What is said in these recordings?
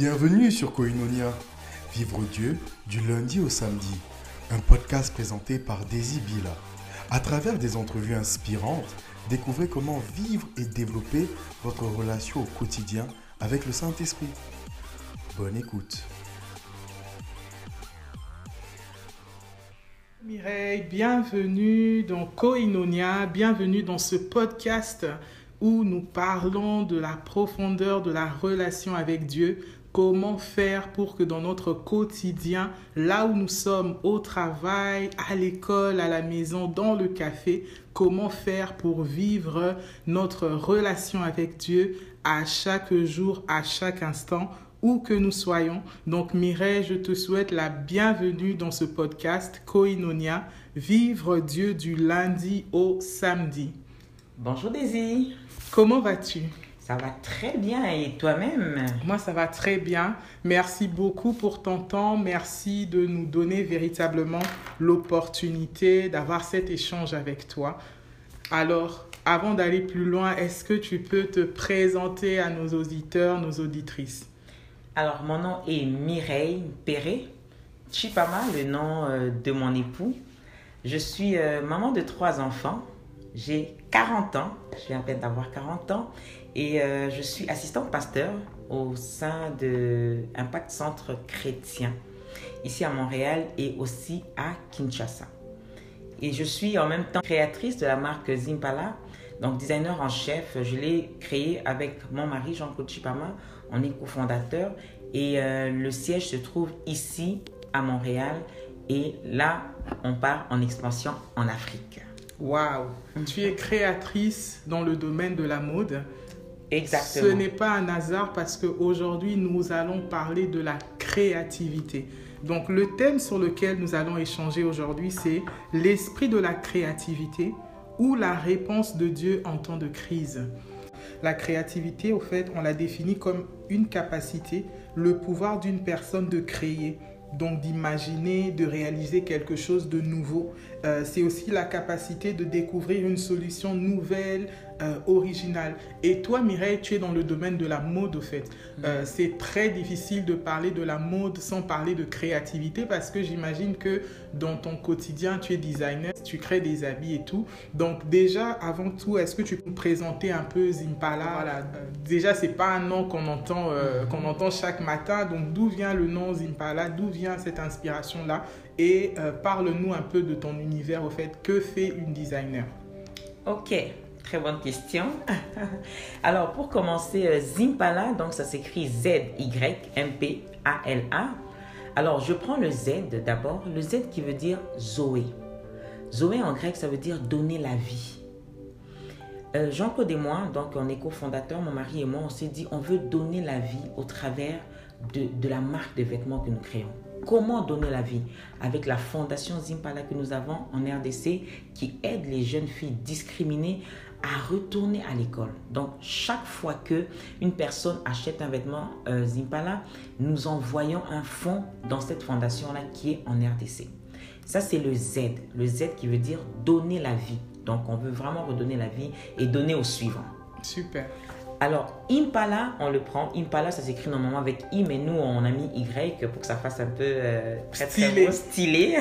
Bienvenue sur Koinonia, Vivre Dieu du lundi au samedi, un podcast présenté par Daisy Bila. À travers des entrevues inspirantes, découvrez comment vivre et développer votre relation au quotidien avec le Saint-Esprit. Bonne écoute. Mireille, bienvenue dans Koinonia, bienvenue dans ce podcast où nous parlons de la profondeur de la relation avec Dieu, comment faire pour que dans notre quotidien, là où nous sommes, au travail, à l'école, à la maison, dans le café, comment faire pour vivre notre relation avec Dieu à chaque jour, à chaque instant où que nous soyons. Donc Mireille, je te souhaite la bienvenue dans ce podcast Koinonia, vivre Dieu du lundi au samedi. Bonjour Daisy. Comment vas-tu? Ça va très bien et toi-même? Moi, ça va très bien. Merci beaucoup pour ton temps. Merci de nous donner véritablement l'opportunité d'avoir cet échange avec toi. Alors, avant d'aller plus loin, est-ce que tu peux te présenter à nos auditeurs, nos auditrices? Alors, mon nom est Mireille Perret, Chipama, le nom euh, de mon époux. Je suis euh, maman de trois enfants. J'ai 40 ans, je viens à peine d'avoir 40 ans, et euh, je suis assistante pasteur au sein de Impact Centre Chrétien, ici à Montréal et aussi à Kinshasa. Et je suis en même temps créatrice de la marque Zimpala, donc designer en chef. Je l'ai créée avec mon mari Jean-Claude Chipama, on est cofondateur, et euh, le siège se trouve ici à Montréal, et là, on part en expansion en Afrique. Waouh Tu es créatrice dans le domaine de la mode. Exactement. Ce n'est pas un hasard parce qu'aujourd'hui, nous allons parler de la créativité. Donc, le thème sur lequel nous allons échanger aujourd'hui, c'est l'esprit de la créativité ou la réponse de Dieu en temps de crise. La créativité, au fait, on la définit comme une capacité, le pouvoir d'une personne de créer, donc d'imaginer, de réaliser quelque chose de nouveau. Euh, c'est aussi la capacité de découvrir une solution nouvelle, euh, originale. Et toi, Mireille, tu es dans le domaine de la mode, au fait. Euh, c'est très difficile de parler de la mode sans parler de créativité parce que j'imagine que dans ton quotidien, tu es designer, tu crées des habits et tout. Donc déjà, avant tout, est-ce que tu peux nous présenter un peu Zimpala? Voilà. Euh, déjà, c'est pas un nom qu'on entend, euh, qu'on entend chaque matin. Donc d'où vient le nom Zimpala? D'où vient cette inspiration-là? Et parle-nous un peu de ton univers, au fait. Que fait une designer? Ok, très bonne question. Alors, pour commencer, euh, Zimpala, donc ça s'écrit Z-Y-M-P-A-L-A. Alors, je prends le Z d'abord, le Z qui veut dire Zoé. Zoé en grec, ça veut dire donner la vie. Euh, Jean-Claude et moi, donc on est cofondateurs, mon mari et moi, on s'est dit on veut donner la vie au travers de, de la marque de vêtements que nous créons. Comment donner la vie? Avec la fondation Zimpala que nous avons en RDC qui aide les jeunes filles discriminées à retourner à l'école. Donc chaque fois que une personne achète un vêtement euh, Zimpala, nous envoyons un fonds dans cette fondation là qui est en RDC. Ça c'est le Z, le Z qui veut dire donner la vie. Donc on veut vraiment redonner la vie et donner au suivant. Super. Alors, Impala, on le prend. Impala, ça s'écrit normalement avec I, mais nous, on a mis Y pour que ça fasse un peu euh, très, très stylé.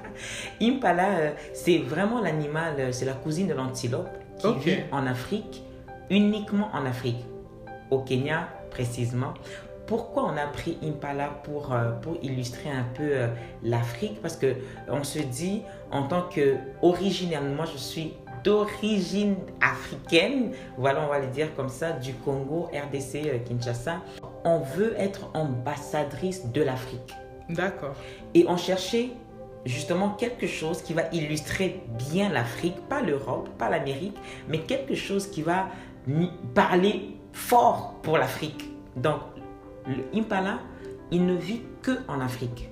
Impala, euh, c'est vraiment l'animal, euh, c'est la cousine de l'antilope qui vit en Afrique, uniquement en Afrique, au Kenya précisément. Pourquoi on a pris Impala pour, euh, pour illustrer un peu euh, l'Afrique? Parce que on se dit, en tant que moi je suis d'origine africaine, voilà, on va le dire comme ça, du Congo, RDC, euh, Kinshasa. On veut être ambassadrice de l'Afrique. D'accord. Et on cherchait justement quelque chose qui va illustrer bien l'Afrique, pas l'Europe, pas l'Amérique, mais quelque chose qui va parler fort pour l'Afrique. Donc, le Impala, il ne vit que en Afrique.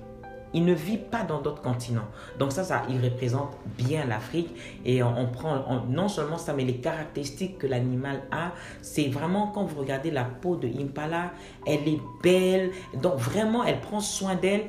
Il ne vit pas dans d'autres continents. Donc ça, ça, il représente bien l'Afrique. Et on, prend on- non seulement ça, mais les caractéristiques que l'animal a. C'est vraiment, quand vous regardez la peau de Impala, elle est belle. Donc vraiment, elle prend soin d'elle.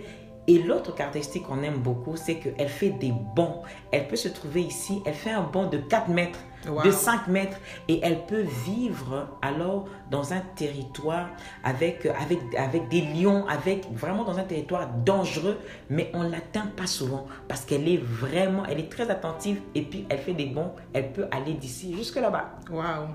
Et l'autre caractéristique qu'on aime beaucoup, c'est qu'elle fait des bonds. Elle peut se trouver ici, elle fait un bond de 4 mètres, de 5 mètres, et elle peut vivre alors dans un territoire avec, avec, avec des lions, avec vraiment dans un territoire dangereux, mais on ne l'atteint pas souvent parce qu'elle est vraiment, elle est très attentive et puis elle fait des bonds, elle peut aller d'ici jusque là-bas. Waouh!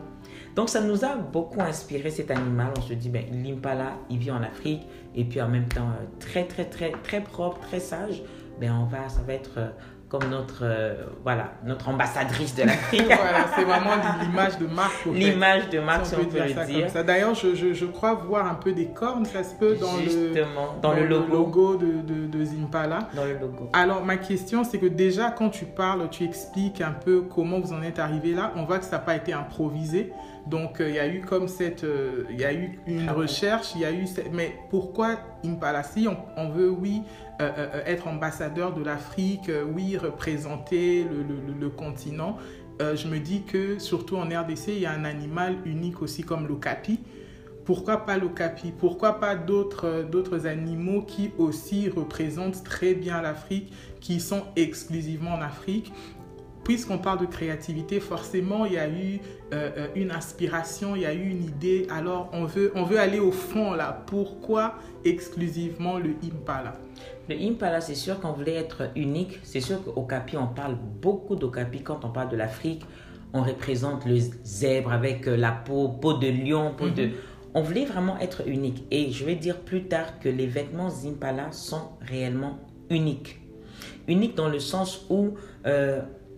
Donc ça nous a beaucoup inspiré cet animal. On se dit, ben, l'impala, il vit en Afrique et puis en même temps euh, très très très très propre, très sage. Ben, on va, ça va être euh, comme notre, euh, voilà, notre ambassadrice de l'Afrique. voilà, c'est vraiment l'image de marque. L'image de marque, si on, peut, le dire. D'ailleurs, je, je, je, crois voir un peu des cornes, ça se peut, dans, le, dans, le logo, logo de, de, de, Zimpala. Dans le logo. Alors, ma question, c'est que déjà, quand tu parles, tu expliques un peu comment vous en êtes arrivé là. On voit que ça n'a pas été improvisé. Donc, euh, il y a eu comme cette... Euh, il y a eu une recherche, il y a eu... Mais pourquoi Impala Si on, on veut, oui, euh, être ambassadeur de l'Afrique, oui, représenter le, le, le continent, je me dis que, surtout en RDC, il y a un animal unique aussi comme l'okapi. Pourquoi pas l'okapi Pourquoi pas d'autres animaux qui aussi représentent très bien l'Afrique, qui sont exclusivement en Afrique? Puisqu'on parle de créativité, forcément, il y a eu euh, euh, une inspiration, il y a eu une idée. Alors, on veut, on veut aller au fond là. Pourquoi exclusivement le Impala? Le Impala, c'est sûr qu'on voulait être unique. C'est sûr qu'au Capi, on parle beaucoup d'Okapi quand on parle de l'Afrique. On représente le zèbre avec euh, la peau, peau de lion, peau de... Mhm. On voulait vraiment être unique. Et je vais dire plus tard que les vêtements Zimpala sont réellement uniques. Uniques dans le sens où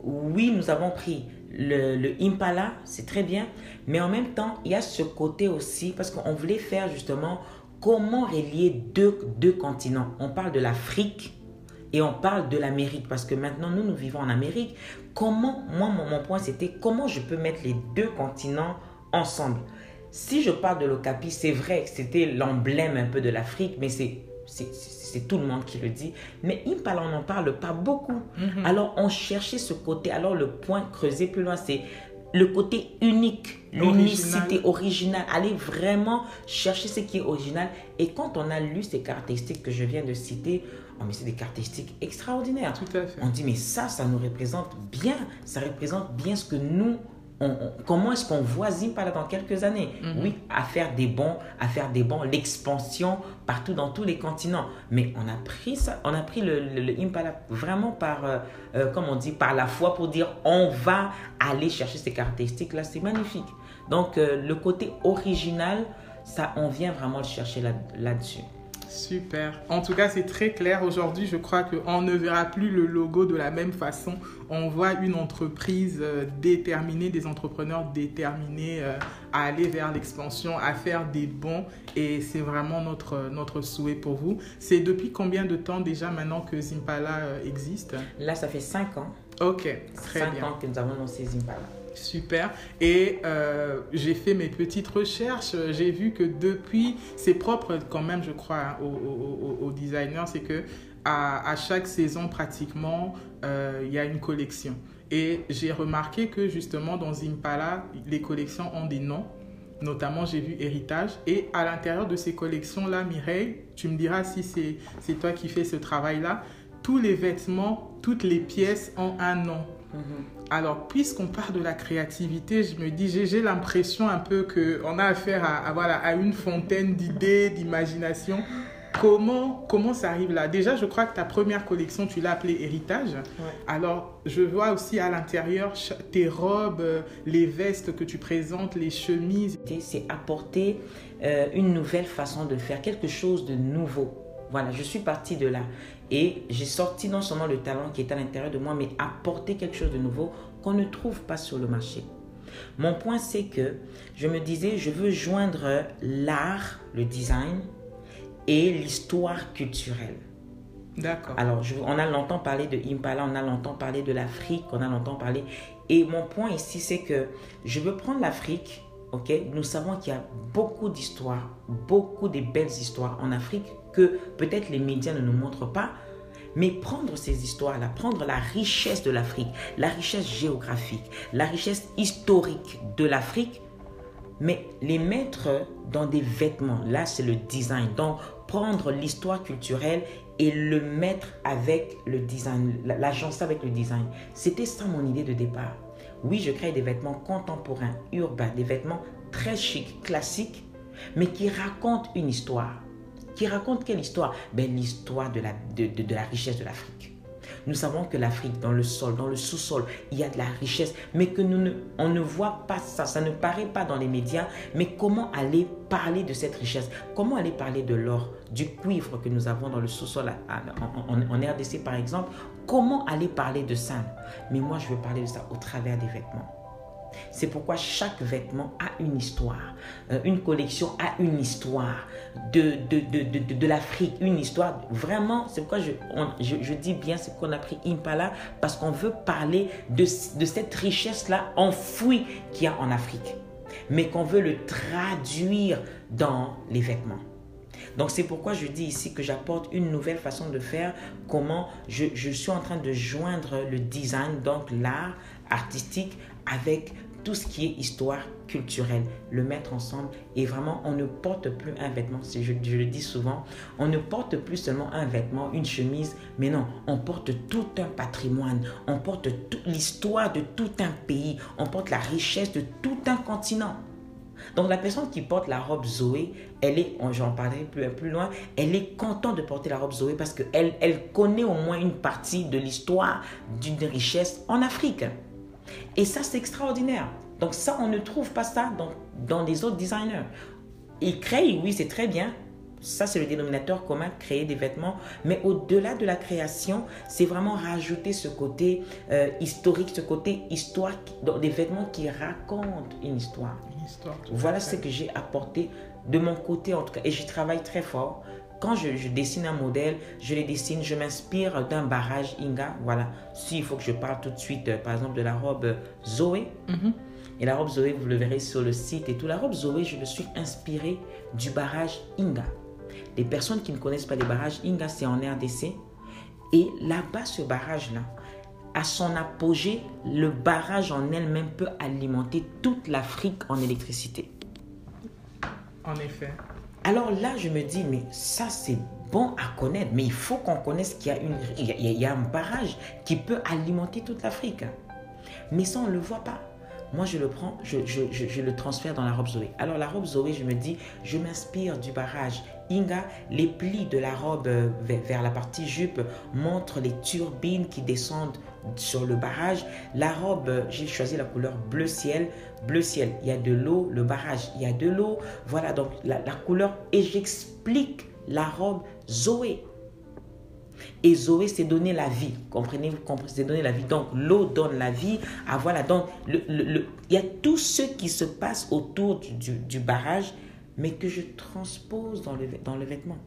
oui, nous avons pris le, Impala, c'est très bien, mais en même temps, il y a ce côté aussi, parce qu'on voulait faire justement comment relier deux, deux continents. On parle de l'Afrique et on parle de l'Amérique, parce que maintenant, nous, nous vivons en Amérique. Comment, moi, mon, mon point, c'était comment je peux mettre les deux continents ensemble. Si je parle de l'Ocapi, c'est vrai que c'était l'emblème un peu de l'Afrique, mais c'est c'est tout le monde qui le dit. Mais Impala, on n'en parle pas beaucoup. Mhm. Alors, on cherchait ce côté. Alors, le point creusé plus loin, c'est le côté unique, l'unicité originale. Aller vraiment chercher ce qui est original. Et quand on a lu ces caractéristiques que je viens de citer, oh, mais c'est des caractéristiques extraordinaires. Tout à fait. On dit, mais ça, ça nous représente bien. Ça représente bien ce que nous, comment est-ce qu'on voit Zimpala dans quelques années mhm. Oui, à faire des bons, à faire des bons, l'expansion partout dans tous les continents. Mais on a pris ça, on a pris le, Impala vraiment par, euh, euh, comme on dit, par la foi pour dire on va aller chercher ces caractéristiques-là. C'est magnifique. Donc euh, le côté original, ça, on vient vraiment le chercher là-dessus. Super. En tout cas, c'est très clair. Aujourd'hui, je crois qu'on ne verra plus le logo de la même façon. On voit une entreprise euh, déterminée, des entrepreneurs déterminés euh, à aller vers l'expansion, à faire des bons. Et c'est vraiment notre, notre souhait pour vous. C'est depuis combien de temps déjà maintenant que Zimpala euh, existe? Là, ça fait cinq ans. Ok, très bien. 5 ans que nous avons lancé Zimpala. Super. Et euh, j'ai fait mes petites recherches. J'ai vu que depuis, c'est propre quand même, je crois, aux, aux, designers, c'est que à, chaque saison pratiquement, euh, il y a une collection. Et j'ai remarqué que justement dans Zimpala, les collections ont des noms. Notamment, j'ai vu Héritage. Et à l'intérieur de ces collections-là, Mireille, tu me diras si c'est toi qui fais ce travail-là, tous les vêtements, toutes les pièces ont un nom. Mhm. Alors, puisqu'on parle de la créativité, je me dis, j'ai l'impression un peu qu'on a affaire à, voilà, à une fontaine d'idées, d'imagination. Comment, comment ça arrive là? Déjà, je crois que ta première collection, tu l'as appelée Héritage. Alors, je vois aussi à l'intérieur tes robes, les vestes que tu présentes, les chemises. C'est apporter euh, une nouvelle façon de faire, quelque chose de nouveau. Voilà, je suis partie de là. Et j'ai sorti non seulement le talent qui est à l'intérieur de moi, mais apporter quelque chose de nouveau qu'on ne trouve pas sur le marché. Mon point, c'est que je me disais, je veux joindre l'art, le design et l'histoire culturelle. D'accord. Alors, on a longtemps parlé de Impala, on a longtemps parlé de l'Afrique, on a longtemps parlé. Et mon point ici, c'est que je veux prendre l'Afrique, ok? Nous savons qu'il y a beaucoup d'histoires, beaucoup de belles histoires en Afrique que peut-être les médias ne nous montrent pas, mais prendre ces histoires-là, prendre la richesse de l'Afrique, la richesse géographique, la richesse historique de l'Afrique, mais les mettre dans des vêtements. Là, c'est le design. Donc, prendre l'histoire culturelle et le mettre avec le design, l'agence avec le design. C'était ça mon idée de départ. Oui, je crée des vêtements contemporains, urbains, des vêtements très chics, classiques, mais qui racontent une histoire. Qui racontent quelle histoire ben, L'histoire de la, de, de la richesse de l'Afrique nous savons que l'Afrique, dans le sol, dans le sous-sol, il y a de la richesse, mais que nous ne, on ne voit pas ça, ça ne paraît pas dans les médias. Mais comment aller parler de cette richesse? Comment aller parler de l'or, du cuivre que nous avons dans le sous-sol en, en, en RDC par exemple? Comment aller parler de ça? Mais moi, je veux parler de ça au travers des vêtements. C'est pourquoi chaque vêtement a une histoire. Euh, une collection a une histoire de, de, de, l'Afrique, une histoire. Vraiment, c'est pourquoi je, je, dis bien ce qu'on a pris Impala, parce qu'on veut parler de, de cette richesse-là enfouie qu'il y a en Afrique, mais qu'on veut le traduire dans les vêtements. Donc c'est pourquoi je dis ici que j'apporte une nouvelle façon de faire, comment je, je suis en train de joindre le design, donc l'art artistique, avec tout ce qui est histoire culturelle, le mettre ensemble et vraiment on ne porte plus un vêtement, je, je le dis souvent, on ne porte plus seulement un vêtement, une chemise, mais non, on porte tout un patrimoine, on porte toute l'histoire de tout un pays, on porte la richesse de tout un continent. Donc la personne qui porte la robe Zoé, elle est, j'en parlerai plus, plus loin, elle est contente de porter la robe Zoé parce qu'elle elle connaît au moins une partie de l'histoire d'une richesse en Afrique. Et ça, c'est extraordinaire. Donc ça, on ne trouve pas ça dans, dans les autres designers. Ils créent, oui, c'est très bien. Ça, c'est le dénominateur commun, créer des vêtements. Mais au-delà de la création, c'est vraiment rajouter ce côté euh, historique, ce côté histoire, dans des vêtements qui racontent une histoire. Une histoire voilà ce que j'ai apporté de mon côté, en tout cas. Et j'y travaille très fort. Quand je, dessine un modèle, je les dessine, je m'inspire d'un barrage Inga. Voilà. S'il faut que je parle tout de suite, euh, par exemple, de la robe Zoé. Mhm. Et la robe Zoé, vous le verrez sur le site et tout. La robe Zoé, je me suis inspiré du barrage Inga. Les personnes qui ne connaissent pas les barrages Inga, c'est en RDC. Et là-bas, ce barrage-là, à son apogée, le barrage en elle-même peut alimenter toute l'Afrique en électricité. En effet. Alors là, je me dis, mais ça, c'est bon à connaître, mais il faut qu'on connaisse qu'il y a, un barrage qui peut alimenter toute l'Afrique. Mais ça, on ne le voit pas. Moi, je le prends, je, je, le transfère dans la robe Zoé. Alors, la robe Zoé, je me dis, je m'inspire du barrage Inga. Les plis de la robe euh, vers, la partie jupe montrent les turbines qui descendent sur le barrage. La robe, euh, j'ai choisi la couleur bleu ciel. Bleu ciel, il y a de l'eau, le barrage, il y a de l'eau. Voilà donc la, couleur. Et j'explique la robe Zoé. Et Zoé, c'est donner la vie. Comprenez-vous C'est donner la vie. Donc, l'eau donne la vie. Ah, voilà. Donc, le, le, il y a tout ce qui se passe autour du, barrage, mais que je transpose dans le, dans le vêtement.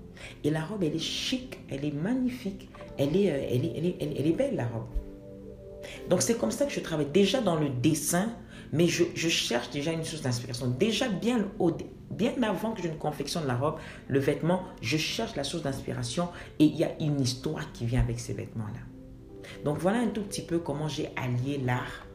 Et la robe, elle est chic, elle est magnifique, elle est, euh, elle est, elle est, elle est belle, la robe. Donc, c'est comme ça que je travaille. Déjà dans le dessin, mais je, je cherche déjà une source d'inspiration. Déjà bien au, bien avant que je ne confectionne la robe, le vêtement, je cherche la source d'inspiration et il y a une histoire qui vient avec ces vêtements-là. Donc voilà un tout petit peu comment j'ai allié l'art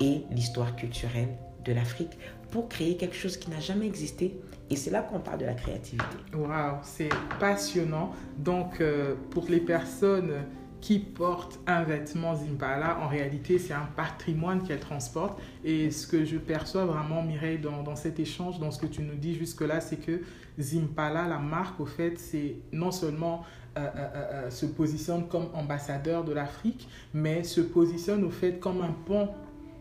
et l'histoire culturelle de l'Afrique pour créer quelque chose qui n'a jamais existé. Et c'est là qu'on parle de la créativité. Waouh, c'est passionnant. Donc euh, pour les personnes qui porte un vêtement Zimpala, en réalité, c'est un patrimoine qu'elle transporte. Et ce que je perçois vraiment, Mireille, dans, dans cet échange, dans ce que tu nous dis jusque-là, c'est que Zimpala, la marque, au fait, c'est non seulement euh, euh, se positionne comme ambassadeur de l'Afrique, mais se positionne au fait comme un pont,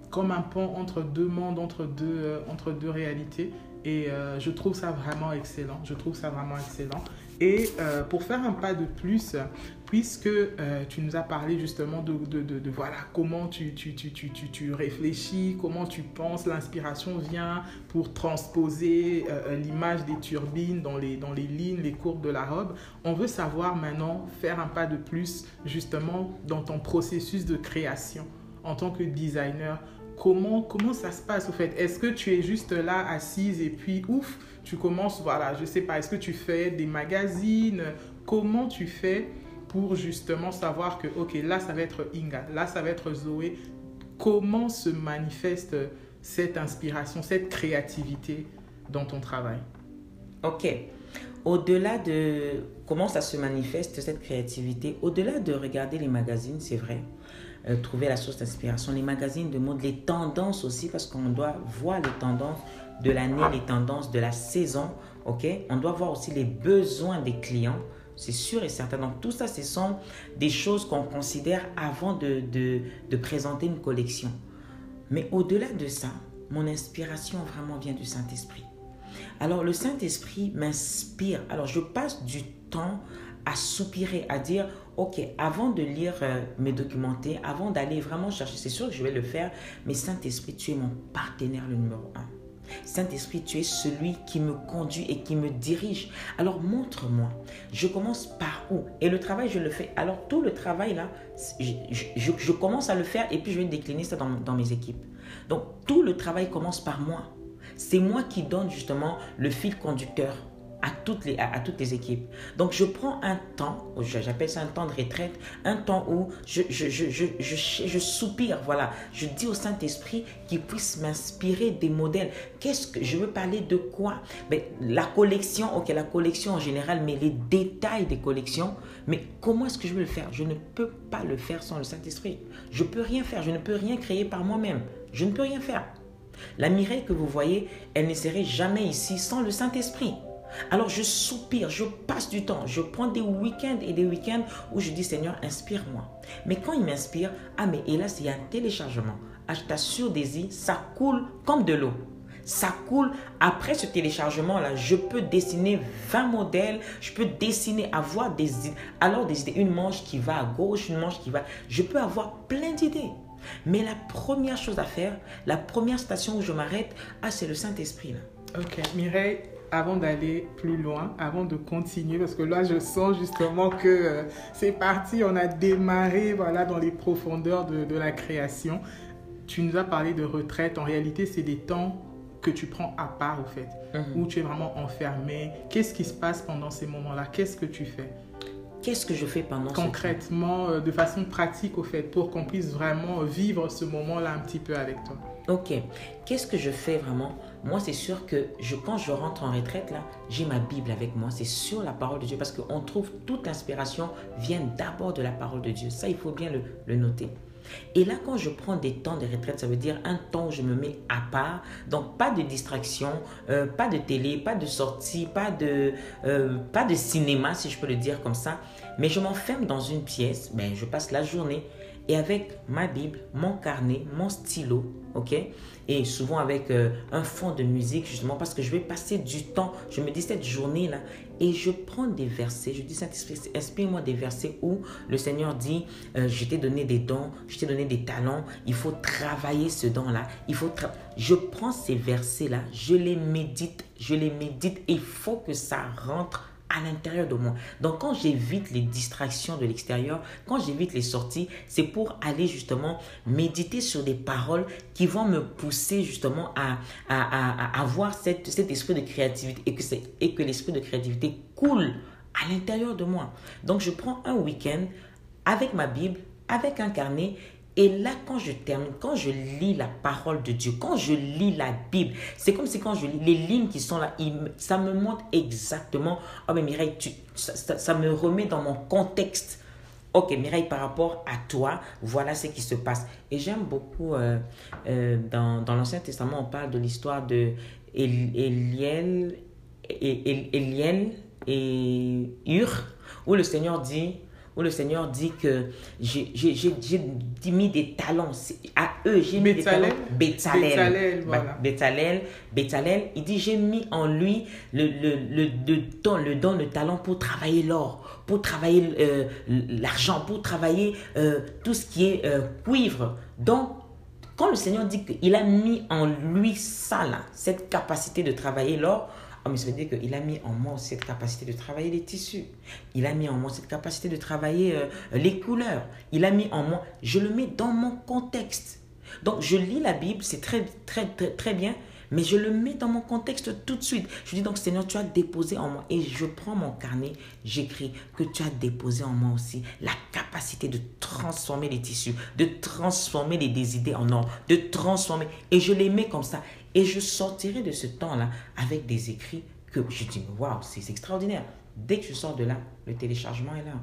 comme un pont entre deux mondes, entre deux, entre deux réalités. Et je trouve ça vraiment excellent. Je trouve ça vraiment excellent. Et pour faire un pas de plus, puisque euh, tu nous as parlé justement de, comment tu, tu, tu, tu, réfléchis, comment tu penses, l'inspiration vient pour transposer euh, l'image des turbines dans les, dans les lignes, les courbes de la robe. On veut savoir maintenant, faire un pas de plus justement dans ton processus de création en tant que designer. Comment, comment ça se passe au fait? Est-ce que tu es juste là assise et puis ouf, tu commences, voilà, je sais pas, est-ce que tu fais des magazines? Comment tu fais pour justement savoir que, ok, là, ça va être Inga, là, ça va être Zoé? Comment se manifeste cette inspiration, cette créativité dans ton travail? Ok. Au-delà de comment ça se manifeste, cette créativité, au-delà de regarder les magazines, c'est vrai, euh, trouver la source d'inspiration, les magazines de mode, les tendances aussi, parce qu'on doit voir les tendances de l'année, les tendances de la saison, ok? On doit voir aussi les besoins des clients, c'est sûr et certain. Donc tout ça, ce sont des choses qu'on considère avant de, de, de présenter une collection. Mais au-delà de ça, mon inspiration vraiment vient du Saint-Esprit. Alors le Saint-Esprit m'inspire. Alors je passe du temps à soupirer, à dire, ok, avant de lire euh, mes documentaires, avant d'aller vraiment chercher, c'est sûr que je vais le faire, mais Saint-Esprit, tu es mon partenaire le numéro un. Saint-Esprit, tu es celui qui me conduit et qui me dirige. Alors montre-moi. Je commence par où? Et le travail, je le fais. Alors tout le travail là, je, commence à le faire et puis je vais décliner ça dans mes équipes. Donc tout le travail commence par moi. C'est moi qui donne justement le fil conducteur à toutes les, à, toutes les équipes. Donc, je prends un temps, j'appelle ça un temps de retraite, un temps où je, je, je, je, je soupire, voilà. Je dis au Saint-Esprit qu'il puisse m'inspirer des modèles. Qu'est-ce que je veux parler de quoi? Ben, La collection, ok, la collection en général, mais les détails des collections. Mais comment est-ce que je veux le faire? Je ne peux pas le faire sans le Saint-Esprit. Je peux rien faire, je ne peux rien créer par moi-même. Je ne peux rien faire. La Mireille que vous voyez, elle ne serait jamais ici sans le Saint-Esprit. Alors je soupire, je passe du temps, je prends des week-ends et des week-ends où je dis Seigneur, inspire-moi. Mais quand il m'inspire, ah mais hélas, il y a un téléchargement. Ah, je t'assure, Daisy, ça coule comme de l'eau. Ça coule. Après ce téléchargement-là, je peux dessiner 20 modèles. Je peux dessiner, avoir des alors des idées. Une manche qui va à gauche, une manche qui va. Je peux avoir plein d'idées. Mais la première chose à faire, la première station où je m'arrête, ah, c'est le Saint-Esprit. Ok, Mireille, avant d'aller plus loin, avant de continuer, parce que là, je sens justement que euh, c'est parti, on a démarré voilà, dans les profondeurs de, de, la création. Tu nous as parlé de retraite. En réalité, c'est des temps que tu prends à part, au fait, mhm. où tu es vraiment enfermé. Qu'est-ce qui se passe pendant ces moments-là? Qu'est-ce que tu fais? Qu'est-ce que je fais pendant Concrètement, ce temps? de façon pratique, au fait, pour qu'on puisse vraiment vivre ce moment-là un petit peu avec toi. Ok. Qu'est-ce que je fais vraiment? Moi, c'est sûr que je, quand je rentre en retraite, là, j'ai ma Bible avec moi. C'est sur la parole de Dieu parce qu'on trouve toute l'inspiration vient d'abord de la parole de Dieu. Ça, il faut bien le, noter. Et là, quand je prends des temps de retraite, ça veut dire un temps où je me mets à part. Donc, pas de distraction, euh, pas de télé, pas de sortie, pas de, euh, pas de cinéma, si je peux le dire comme ça. Mais je m'enferme dans une pièce, ben, je passe la journée et avec ma Bible, mon carnet, mon stylo, ok? Et souvent avec euh, un fond de musique, justement, parce que je vais passer du temps. Je me dis cette journée-là, et je prends des versets. Je dis, inspire-moi des versets où le Seigneur dit euh, Je t'ai donné des dons, je t'ai donné des talents, il faut travailler ce don-là. Il faut Je prends ces versets-là, je les médite, je les médite, et il faut que ça rentre à l'intérieur de moi. Donc quand j'évite les distractions de l'extérieur, quand j'évite les sorties, c'est pour aller justement méditer sur des paroles qui vont me pousser justement à, à, avoir cette, cet esprit de créativité et que, et que l'esprit de créativité coule à l'intérieur de moi. Donc je prends un week-end avec ma Bible, avec un carnet et là, quand je termine, quand je lis la parole de Dieu, quand je lis la Bible, c'est comme si quand je lis les lignes qui sont là, ça me montre exactement, oh mais Mireille, tu, ça, me remet dans mon contexte. Ok, Mireille, par rapport à toi, voilà ce qui se passe. Et j'aime beaucoup, euh, euh, dans, dans l'Ancien Testament, on parle de l'histoire de Eliel, et Ur, où le Seigneur dit, où le Seigneur dit que j'ai mis des talents à eux, j'ai mis des talents. Bétalel. Bétalel, il dit j'ai mis en lui le, le, le, le, don, le don, le talent pour travailler l'or, pour travailler euh, l'argent, pour travailler euh, tout ce qui est euh, cuivre. Donc, quand le Seigneur dit qu'il a mis en lui ça, là, cette capacité de travailler l'or, Oh, mais ça veut dire qu'il a mis en moi cette capacité de travailler les tissus. Il a mis en moi cette capacité de travailler euh, les couleurs. Il a mis en moi, je le mets dans mon contexte. Donc, je lis la Bible, c'est très, très, très, très bien, mais je le mets dans mon contexte tout de suite. Je dis donc, Seigneur, tu as déposé en moi. Et je prends mon carnet, j'écris que tu as déposé en moi aussi la capacité de transformer les tissus, de transformer les, des idées en or, de transformer. Et je les mets comme ça. Et je sortirai de ce temps-là avec des écrits que je dis, waouh, c'est extraordinaire. Dès que je sors de là, le téléchargement est là.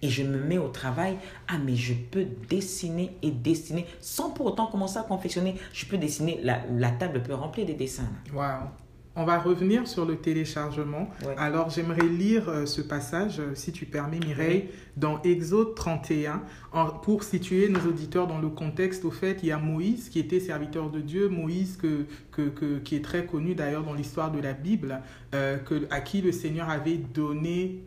Et je me mets au travail. Ah, mais je peux dessiner et dessiner sans pour autant commencer à confectionner. Je peux dessiner, la, la table peut remplir des dessins. Waouh! On va revenir sur le téléchargement. Alors, j'aimerais lire euh, ce passage, euh, si tu permets, Mireille, dans Exode 31, pour situer nos auditeurs dans le contexte. Au fait, il y a Moïse qui était serviteur de Dieu, Moïse que, que, qui est très connu d'ailleurs dans l'histoire de la Bible, euh, que, à qui le Seigneur avait donné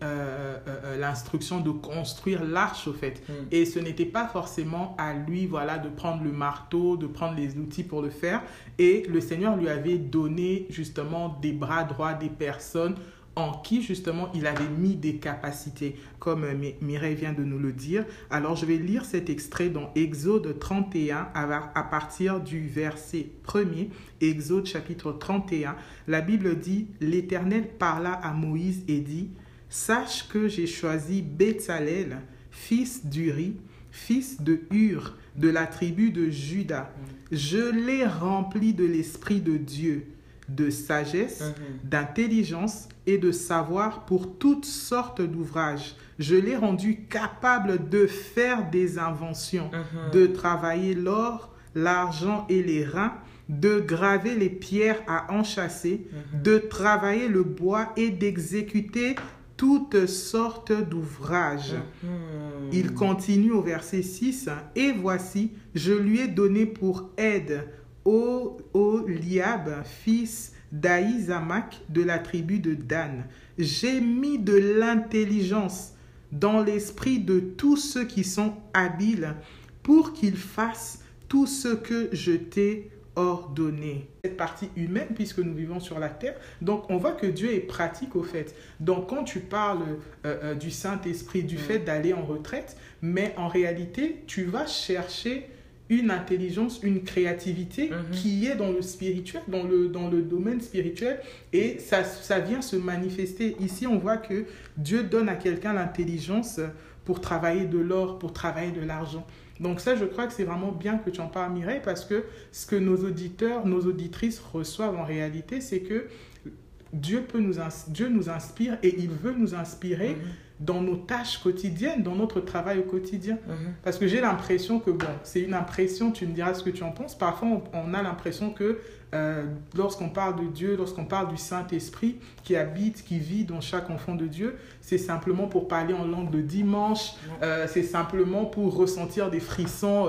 l'instruction de construire l'arche, au fait. Mm. Et ce n'était pas forcément à lui, voilà, de prendre le marteau, de prendre les outils pour le faire. Et le Seigneur lui avait donné justement des bras droits des personnes en qui justement il avait mis des capacités, comme euh, Mireille vient de nous le dire. Alors je vais lire cet extrait dans Exode 31 à partir du verset 1er, Exode chapitre 31. La Bible dit, l'Éternel parla à Moïse et dit, Sache que j'ai choisi Bétzalel, fils d'Uri, fils de Hur, de la tribu de Juda. Je l'ai rempli de l'Esprit de Dieu de sagesse, mhm. d'intelligence et de savoir pour toutes sortes d'ouvrages. Je l'ai rendu capable de faire des inventions, mhm. de travailler l'or, l'argent et les reins, de graver les pierres à enchasser, mhm. de travailler le bois et d'exécuter toutes sortes d'ouvrages. Il continue au verset 6, Et voici, je lui ai donné pour aide Ô, Liab, fils d'Aïzamak de la tribu de Dan, j'ai mis de l'intelligence dans l'esprit de tous ceux qui sont habiles pour qu'ils fassent tout ce que je t'ai ordonné. Cette partie humaine, puisque nous vivons sur la terre, donc on voit que Dieu est pratique au fait. Donc quand tu parles euh, euh, du Saint-Esprit, du mm. fait d'aller en retraite, mais en réalité, tu vas chercher une intelligence, une créativité mhm. qui est dans le spirituel, dans le, dans le domaine spirituel, et ça, ça vient se manifester. Ici, on voit que Dieu donne à quelqu'un l'intelligence pour travailler de l'or, pour travailler de l'argent. Donc ça, je crois que c'est vraiment bien que tu en parles, Mireille, parce que ce que nos auditeurs, nos auditrices reçoivent en réalité, c'est que Dieu, peut nous, Dieu nous inspire et il veut nous inspirer. Mhm dans nos tâches quotidiennes, dans notre travail au quotidien. Mhm. Parce que j'ai l'impression que, bon, c'est une impression, tu me diras ce que tu en penses. Parfois, on, a l'impression que euh, lorsqu'on parle de Dieu, lorsqu'on parle du Saint-Esprit qui habite, qui vit dans chaque enfant de Dieu, c'est simplement pour parler en langue de dimanche, euh, c'est simplement pour ressentir des frissons.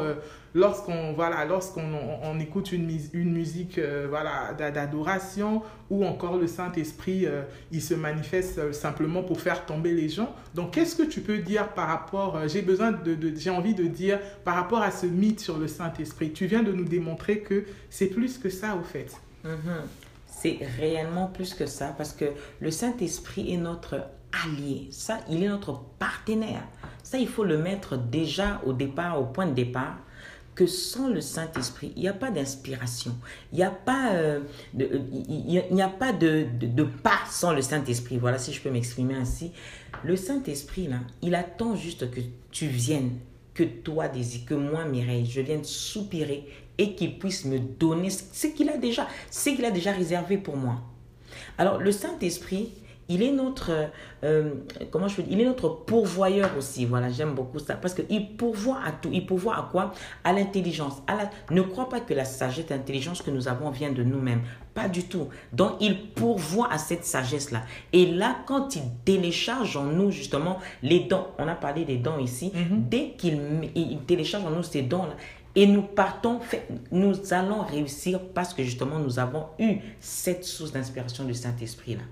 Lorsqu'on voilà, lorsqu'on on, écoute une, une musique euh, voilà, d'adoration ou encore le Saint-Esprit, euh, il se manifeste euh, simplement pour faire tomber les gens. Donc, qu'est-ce que tu peux dire par rapport, j'ai besoin de, j'ai envie de dire par rapport à ce mythe sur le Saint-Esprit? Tu viens de nous démontrer que c'est plus que ça au fait. Mm-hmm. C'est réellement plus que ça parce que le Saint-Esprit est notre allié. Ça, il est notre partenaire. Ça, il faut le mettre déjà au départ, au point de départ que sans le Saint-Esprit, il n'y a pas d'inspiration. Il n'y a pas, euh, de, il n'y a pas de, de, pas sans le Saint-Esprit. Voilà, si je peux m'exprimer ainsi. Le Saint-Esprit, là, il attend juste que tu viennes, que toi, Désir, que moi, Mireille, je vienne soupirer et qu'il puisse me donner ce qu'il a déjà, ce qu'il a déjà réservé pour moi. Alors, le Saint-Esprit, il est notre, euh, comment je il est notre pourvoyeur aussi. Voilà, j'aime beaucoup ça parce qu'il pourvoit à tout. Il pourvoit à quoi? À l'intelligence. La... Ne crois pas que la sagesse et l'intelligence que nous avons vient de nous-mêmes. Pas du tout. Donc, il pourvoit à cette sagesse-là. Et là, quand il télécharge en nous, justement, les dons, on a parlé des dons ici, mm-hmm. dès qu'il il télécharge en nous ces dons-là, et nous partons, nous allons réussir parce que justement, nous avons eu cette source d'inspiration du Saint-Esprit-là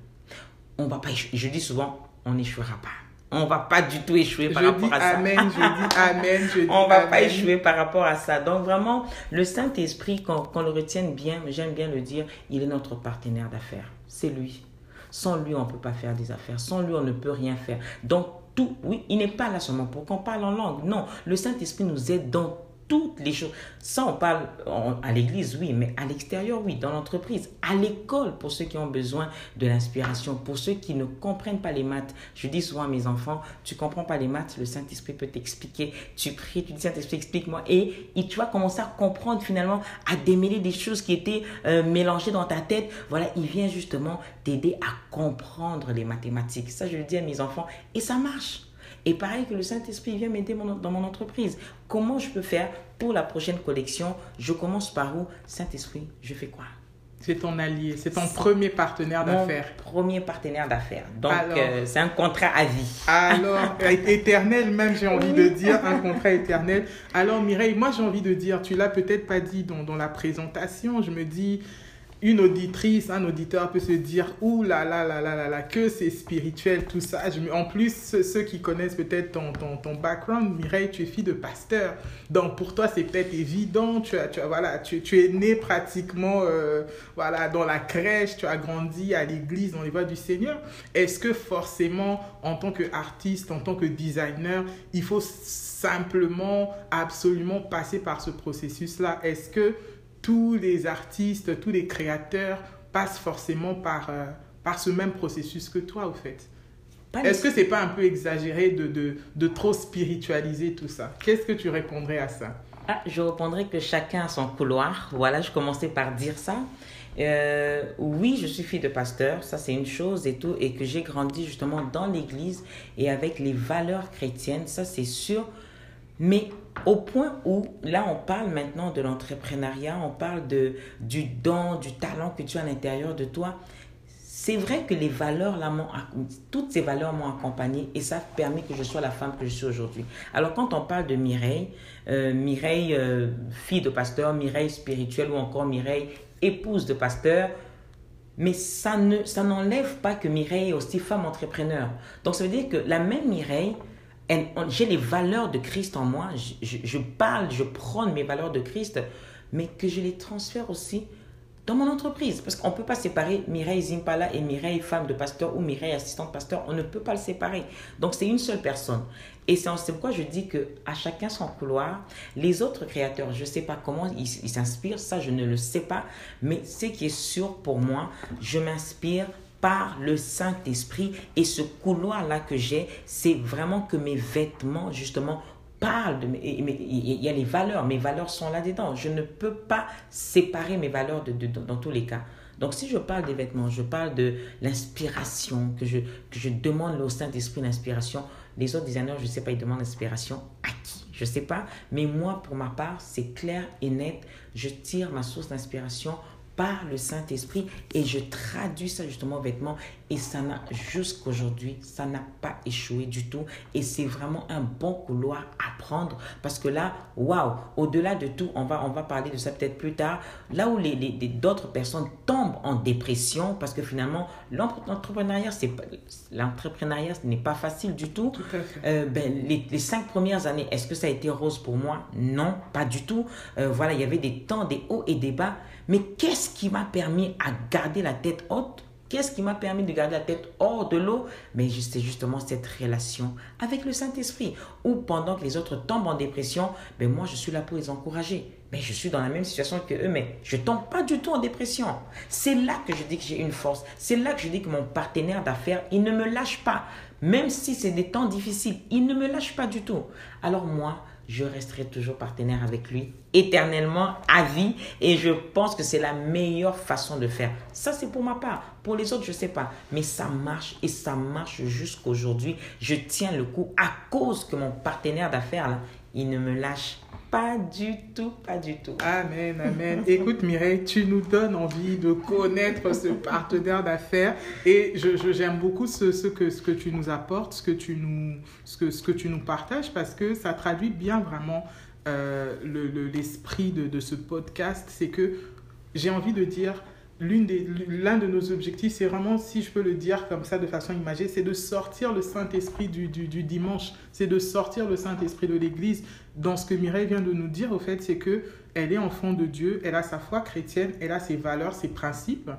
on va pas échouer. Je dis souvent, on n'échouera pas. On va pas du tout échouer par rapport à ça. Je dis Amen, je dis On va pas échouer par rapport à ça. Donc vraiment, le Saint-Esprit, qu'on le retienne bien, j'aime bien le dire, il est notre partenaire d'affaires. C'est lui. Sans lui, on ne peut pas faire des affaires. Sans lui, on ne peut rien faire. Donc tout, oui, il n'est pas là seulement pour qu'on parle en langue. Non, le Saint-Esprit nous aide dans toutes les choses. Ça, on parle à l'église, oui, mais à l'extérieur, oui, dans l'entreprise, à l'école, pour ceux qui ont besoin de l'inspiration, pour ceux qui ne comprennent pas les maths. Je dis souvent à mes enfants, tu comprends pas les maths, le Saint-Esprit peut t'expliquer. Tu pries, tu dis Saint-Esprit, explique-moi. Et, tu vas commencer à comprendre finalement, à démêler des choses qui étaient euh, mélangées dans ta tête. Voilà, il vient justement t'aider à comprendre les mathématiques. Ça, je le dis à mes enfants, et ça marche. Et pareil que le Saint-Esprit vient m'aider dans mon entreprise. Comment je peux faire pour la prochaine collection? Je commence par où? Saint-Esprit, je fais quoi? C'est ton allié, c'est ton premier partenaire d'affaires. Premier partenaire d'affaires. Donc, euh, c'est un contrat à vie. Alors, éternel, même, j'ai envie de dire, un contrat éternel. Alors, Mireille, moi, j'ai envie de dire, tu l'as peut-être pas dit dans, dans la présentation, je me dis, une auditrice, un auditeur peut se dire Ouh là là là là là là, que c'est spirituel tout ça. en plus, ceux, qui connaissent peut-être ton, ton, ton, background, Mireille, tu es fille de pasteur. Donc pour toi, c'est peut-être évident. Tu, as, tu, as, voilà, tu, tu es né pratiquement euh, voilà, dans la crèche, tu as grandi à l'église, dans les voies du Seigneur. Est-ce que forcément, en tant qu'artiste, en tant que designer, il faut simplement, absolument passer par ce processus-là? Est-ce que tous les artistes, tous les créateurs passent forcément par, euh, par ce même processus que toi, au fait. Est-ce que c'est pas un peu exagéré de, de, de trop spiritualiser tout ça? Qu'est-ce que tu répondrais à ça? Ah, Je répondrais que chacun a son couloir. Voilà, je commençais par dire ça. Euh, oui, je suis fille de pasteur, ça c'est une chose et tout, et que j'ai grandi justement dans l'église et avec les valeurs chrétiennes, ça c'est sûr. Mais au point où, là, on parle maintenant de l'entrepreneuriat, on parle de, du don, du talent que tu as à l'intérieur de toi. C'est vrai que les valeurs, là, toutes ces valeurs m'ont accompagné et ça a permis que je sois la femme que je suis aujourd'hui. Alors, quand on parle de Mireille, euh, Mireille, euh, fille de pasteur, Mireille spirituelle ou encore Mireille, épouse de pasteur, mais ça ne ça n'enlève pas que Mireille est aussi femme entrepreneur. Donc, ça veut dire que la même Mireille j'ai les valeurs de Christ en moi, je, parle, je prône mes valeurs de Christ, mais que je les transfère aussi dans mon entreprise. Parce qu'on ne peut pas séparer Mireille Zimpala et Mireille femme de pasteur ou Mireille assistante pasteur. On ne peut pas le séparer. Donc c'est une seule personne. Et c'est pourquoi je dis que à chacun son couloir. Les autres créateurs, je ne sais pas comment ils s'inspirent, ça je ne le sais pas. Mais ce qui est sûr pour moi, je m'inspire par le Saint-Esprit. Et ce couloir-là que j'ai, c'est vraiment que mes vêtements, justement, parlent de... Il y a les valeurs, mes valeurs sont là-dedans. Je ne peux pas séparer mes valeurs de, dans tous les cas. Donc, si je parle des vêtements, je parle de l'inspiration, que je, que je demande au Saint-Esprit l'inspiration. Les autres designers, je ne sais pas, ils demandent l'inspiration à qui? Je ne sais pas. Mais moi, pour ma part, c'est clair et net. Je tire ma source d'inspiration par le Saint-Esprit. Et je traduis ça justement au vêtement et ça n'a jusqu'aujourd'hui, ça n'a pas échoué du tout. Et c'est vraiment un bon couloir à prendre. Parce que là, waouh, au-delà de tout, on va, on va parler de ça peut-être plus tard, là où les, les, d'autres personnes tombent en dépression parce que finalement, l'entrepreneuriat, c'est l'entrepreneuriat n'est pas facile du tout. Euh, ben, les, les, cinq premières années, est-ce que ça a été rose pour moi? Non, pas du tout. Euh, voilà, il y avait des temps, des hauts et des bas, mais qu'est-ce qui m'a permis à garder la tête haute? Qu'est-ce qui m'a permis de garder la tête hors de l'eau? Mais c'est justement cette relation avec le Saint-Esprit. Où pendant que les autres tombent en dépression, ben moi je suis là pour les encourager. Mais je suis dans la même situation que eux, mais je ne tombe pas du tout en dépression. C'est là que je dis que j'ai une force. C'est là que je dis que mon partenaire d'affaires, il ne me lâche pas. Même si c'est des temps difficiles, il ne me lâche pas du tout. Alors moi, je resterai toujours partenaire avec lui éternellement à vie et je pense que c'est la meilleure façon de faire. Ça c'est pour ma part. Pour les autres, je sais pas, mais ça marche et ça marche jusqu'aujourd'hui. Je tiens le coup à cause que mon partenaire d'affaires il ne me lâche pas du tout, pas du tout. Amen, amen. Écoute Mireille, tu nous donnes envie de connaître ce partenaire d'affaires et je, j'aime beaucoup ce, ce, que, ce que tu nous apportes, ce que tu nous, ce que, ce que tu nous partages parce que ça traduit bien vraiment euh, l'esprit de, de ce podcast. C'est que j'ai envie de dire l'un de nos objectifs, c'est vraiment, si je peux le dire comme ça de façon imagée, c'est de sortir le Saint-Esprit du, du, dimanche, c'est de sortir le Saint-Esprit de l'Église. Dans ce que Mireille vient de nous dire, au fait, c'est que elle est enfant de Dieu, elle a sa foi chrétienne, elle a ses valeurs, ses principes.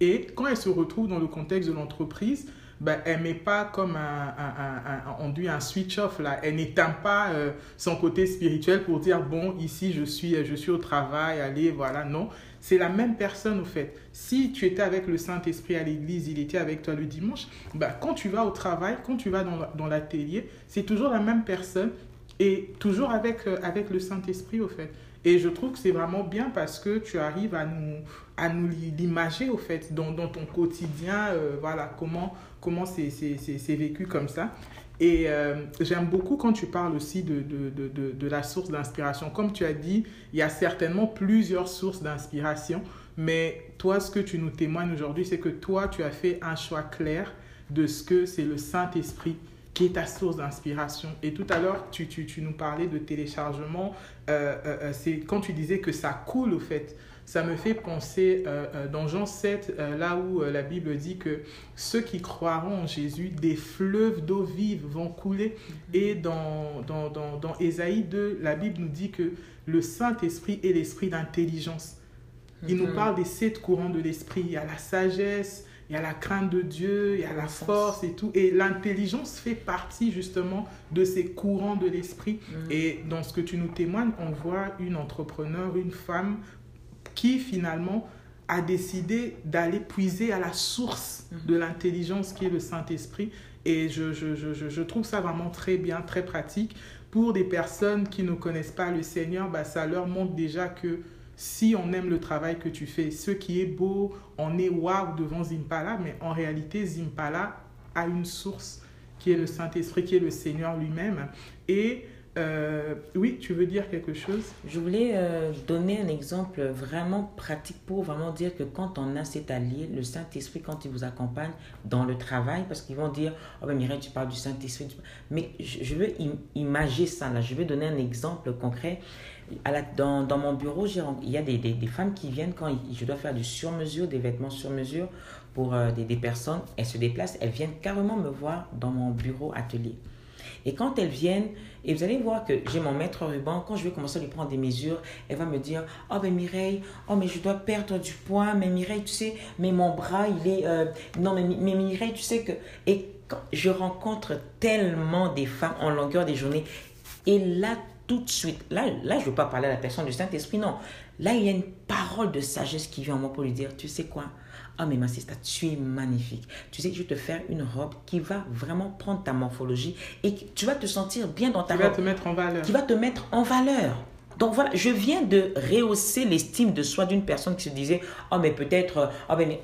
Et quand elle se retrouve dans le contexte de l'entreprise, ben, elle met pas comme un, un, un, on dit un switch off là. Elle n'éteint pas euh, son côté spirituel pour dire bon ici je suis je suis au travail, allez voilà non. C'est la même personne au fait. Si tu étais avec le Saint Esprit à l'église, il était avec toi le dimanche. Ben, quand tu vas au travail, quand tu vas dans, dans l'atelier, c'est toujours la même personne et toujours avec euh, avec le Saint Esprit au fait. Et je trouve que c'est vraiment bien parce que tu arrives à nous, à nous l'imager, au fait, dans, dans ton quotidien, euh, voilà, comment comment c'est vécu comme ça. Et euh, j'aime beaucoup quand tu parles aussi de, de, de, de la source d'inspiration. Comme tu as dit, il y a certainement plusieurs sources d'inspiration, mais toi, ce que tu nous témoignes aujourd'hui, c'est que toi, tu as fait un choix clair de ce que c'est le Saint-Esprit qui est ta source d'inspiration. Et tout à l'heure, tu, tu, tu, nous parlais de téléchargement. Euh, c'est quand tu disais que ça coule, au fait. Ça me fait penser dans Jean 7, là où la Bible dit que ceux qui croiront en Jésus, des fleuves d'eau vive vont couler. Et dans, dans, dans, dans Ésaïe 2, la Bible nous dit que le Saint-Esprit est l'esprit d'intelligence. Il nous parle des sept courants de l'esprit. Il y a la sagesse, il y a la crainte de Dieu, il y a la force et tout. Et l'intelligence fait partie justement de ces courants de l'esprit. Mm. Et dans ce que tu nous témoignes, on voit une entrepreneur, une femme qui finalement a décidé d'aller puiser à la source de l'intelligence qui est le Saint-Esprit. Et je, je, je, je, trouve ça vraiment très bien, très pratique. Pour des personnes qui ne connaissent pas le Seigneur, bah, ça leur montre déjà que si on aime le travail que tu fais. Ce qui est beau, on est waouh devant Zimpala, mais en réalité, Zimpala a une source qui est le Saint-Esprit, qui est le Seigneur lui-même. Et euh, oui, tu veux dire quelque chose? Je voulais euh, donner un exemple vraiment pratique pour vraiment dire que quand on a cet allié, le Saint-Esprit, quand il vous accompagne dans le travail, parce qu'ils vont dire, oh ben Mireille, tu parles du Saint-Esprit, mais je, veux imager ça là, je vais donner un exemple concret dans, dans, mon bureau, il y a des, des, des, femmes qui viennent quand je dois faire du sur-mesure, des vêtements sur-mesure pour euh, des, des, personnes. Elles se déplacent, elles viennent carrément me voir dans mon bureau atelier. Et quand elles viennent, et vous allez voir que j'ai mon maître ruban, quand je vais commencer à lui prendre des mesures, elle va me dire Oh, ben Mireille, oh, mais je dois perdre du poids, mais Mireille, tu sais, mais mon bras, il est. Euh, non, mais, Mireille, tu sais que. Et quand je rencontre tellement des femmes en longueur des journées, et là, tout de suite. Là, là je ne veux pas parler à la personne du Saint-Esprit, non. Là, il y a une parole de sagesse qui vient en moi pour lui dire, tu sais quoi? Ah, mais ma sista, tu es magnifique. Tu sais que je vais te faire une robe qui va vraiment prendre ta morphologie et tu vas te sentir bien dans ta robe. Qui va te mettre en valeur. Qui va te mettre en valeur. Donc voilà, je viens de rehausser l'estime de soi d'une personne qui se disait Oh, mais peut-être, oh, ben,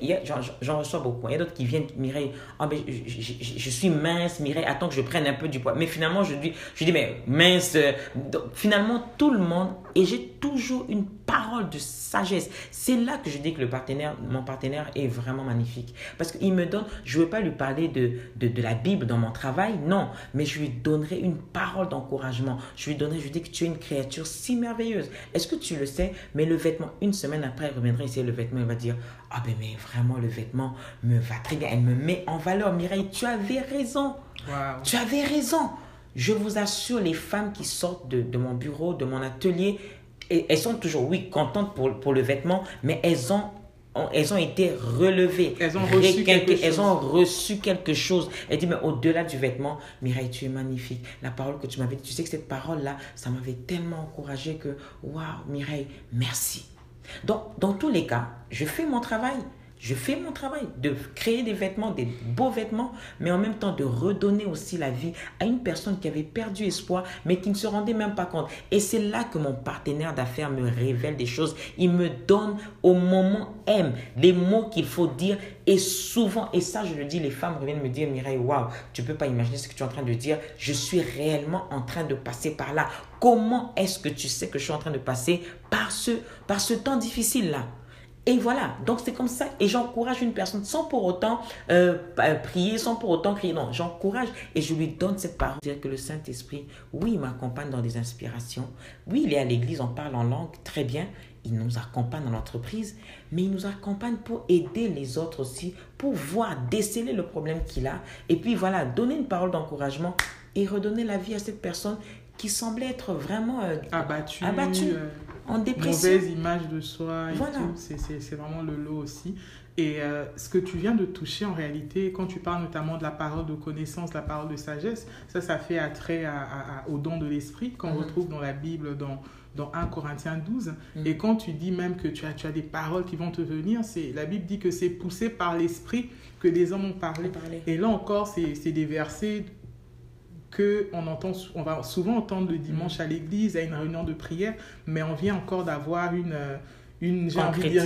j'en reçois beaucoup. Il y a d'autres qui viennent, Mireille, oh, mais je, je, je, suis mince, Mireille, attends que je prenne un peu du poids. Mais finalement, je dis, je dis mais mince. Donc, finalement, tout le monde, et j'ai toujours une parole de sagesse. C'est là que je dis que le partenaire, mon partenaire est vraiment magnifique. Parce qu'il me donne, je ne veux pas lui parler de, de, de, la Bible dans mon travail, non, mais je lui donnerai une parole d'encouragement. Je lui donnerai, je lui dis que tu es une créature si merveilleuse. Est-ce que tu le sais? Mais le vêtement, une semaine après, elle reviendra ici, le vêtement, elle va dire, ah ben mais vraiment, le vêtement me va très bien. Elle me met en valeur. Mireille, tu avais raison. Tu avais raison. Je vous assure, les femmes qui sortent de, de mon bureau, de mon atelier, elles sont toujours, oui, contentes pour, pour le vêtement, mais elles ont elles ont été relevées. Elles ont reçu quelque, chose. Elles ont reçu quelque chose. Elle dit, mais au-delà du vêtement, Mireille, tu es magnifique. La parole que tu m'avais dit, tu sais que cette parole-là, ça m'avait tellement encouragé que, waouh, Mireille, merci. Donc, dans tous les cas, je fais mon travail. Je fais mon travail de créer des vêtements, des beaux vêtements, mais en même temps de redonner aussi la vie à une personne qui avait perdu espoir, mais qui ne se rendait même pas compte. Et c'est là que mon partenaire d'affaires me révèle des choses. Il me donne au moment M les mots qu'il faut dire. Et souvent, et ça je le dis, les femmes reviennent me dire, Mireille, waouh, tu peux pas imaginer ce que tu es en train de dire. Je suis réellement en train de passer par là. Comment est-ce que tu sais que je suis en train de passer par ce, par ce temps difficile-là? Et voilà, donc c'est comme ça. Et j'encourage une personne sans pour autant euh, prier, sans pour autant crier. Non, j'encourage et je lui donne cette parole. Dire que le Saint-Esprit, oui, il m'accompagne dans des inspirations. Oui, il est à l'église, on parle en langue, très bien. Il nous accompagne dans l'entreprise, mais il nous accompagne pour aider les autres aussi, pour voir, déceler le problème qu'il a. Et puis voilà, donner une parole d'encouragement et redonner la vie à cette personne qui semblait être vraiment abattue. abattue. En dépression. Mauvaise image de soi et Voilà. tout. C'est- C'est c'est vraiment le lot aussi. Et euh, ce que tu viens de toucher en réalité, quand tu parles notamment de la parole de connaissance, la parole de sagesse, ça, ça fait attrait à, à- au don de l'esprit qu'on Mhm. retrouve dans la Bible, dans, dans 1 Corinthiens 12. Mhm. Et quand tu dis même que tu as, tu as des paroles qui vont te venir, c'est la Bible dit que c'est poussé par l'esprit que les hommes ont parlé. Parler. Et là encore, c'est c'est des versets que on entend, on va souvent entendre le dimanche à l'église, à une réunion de prière, mais on vient encore d'avoir une, euh, une j'ai envie de dire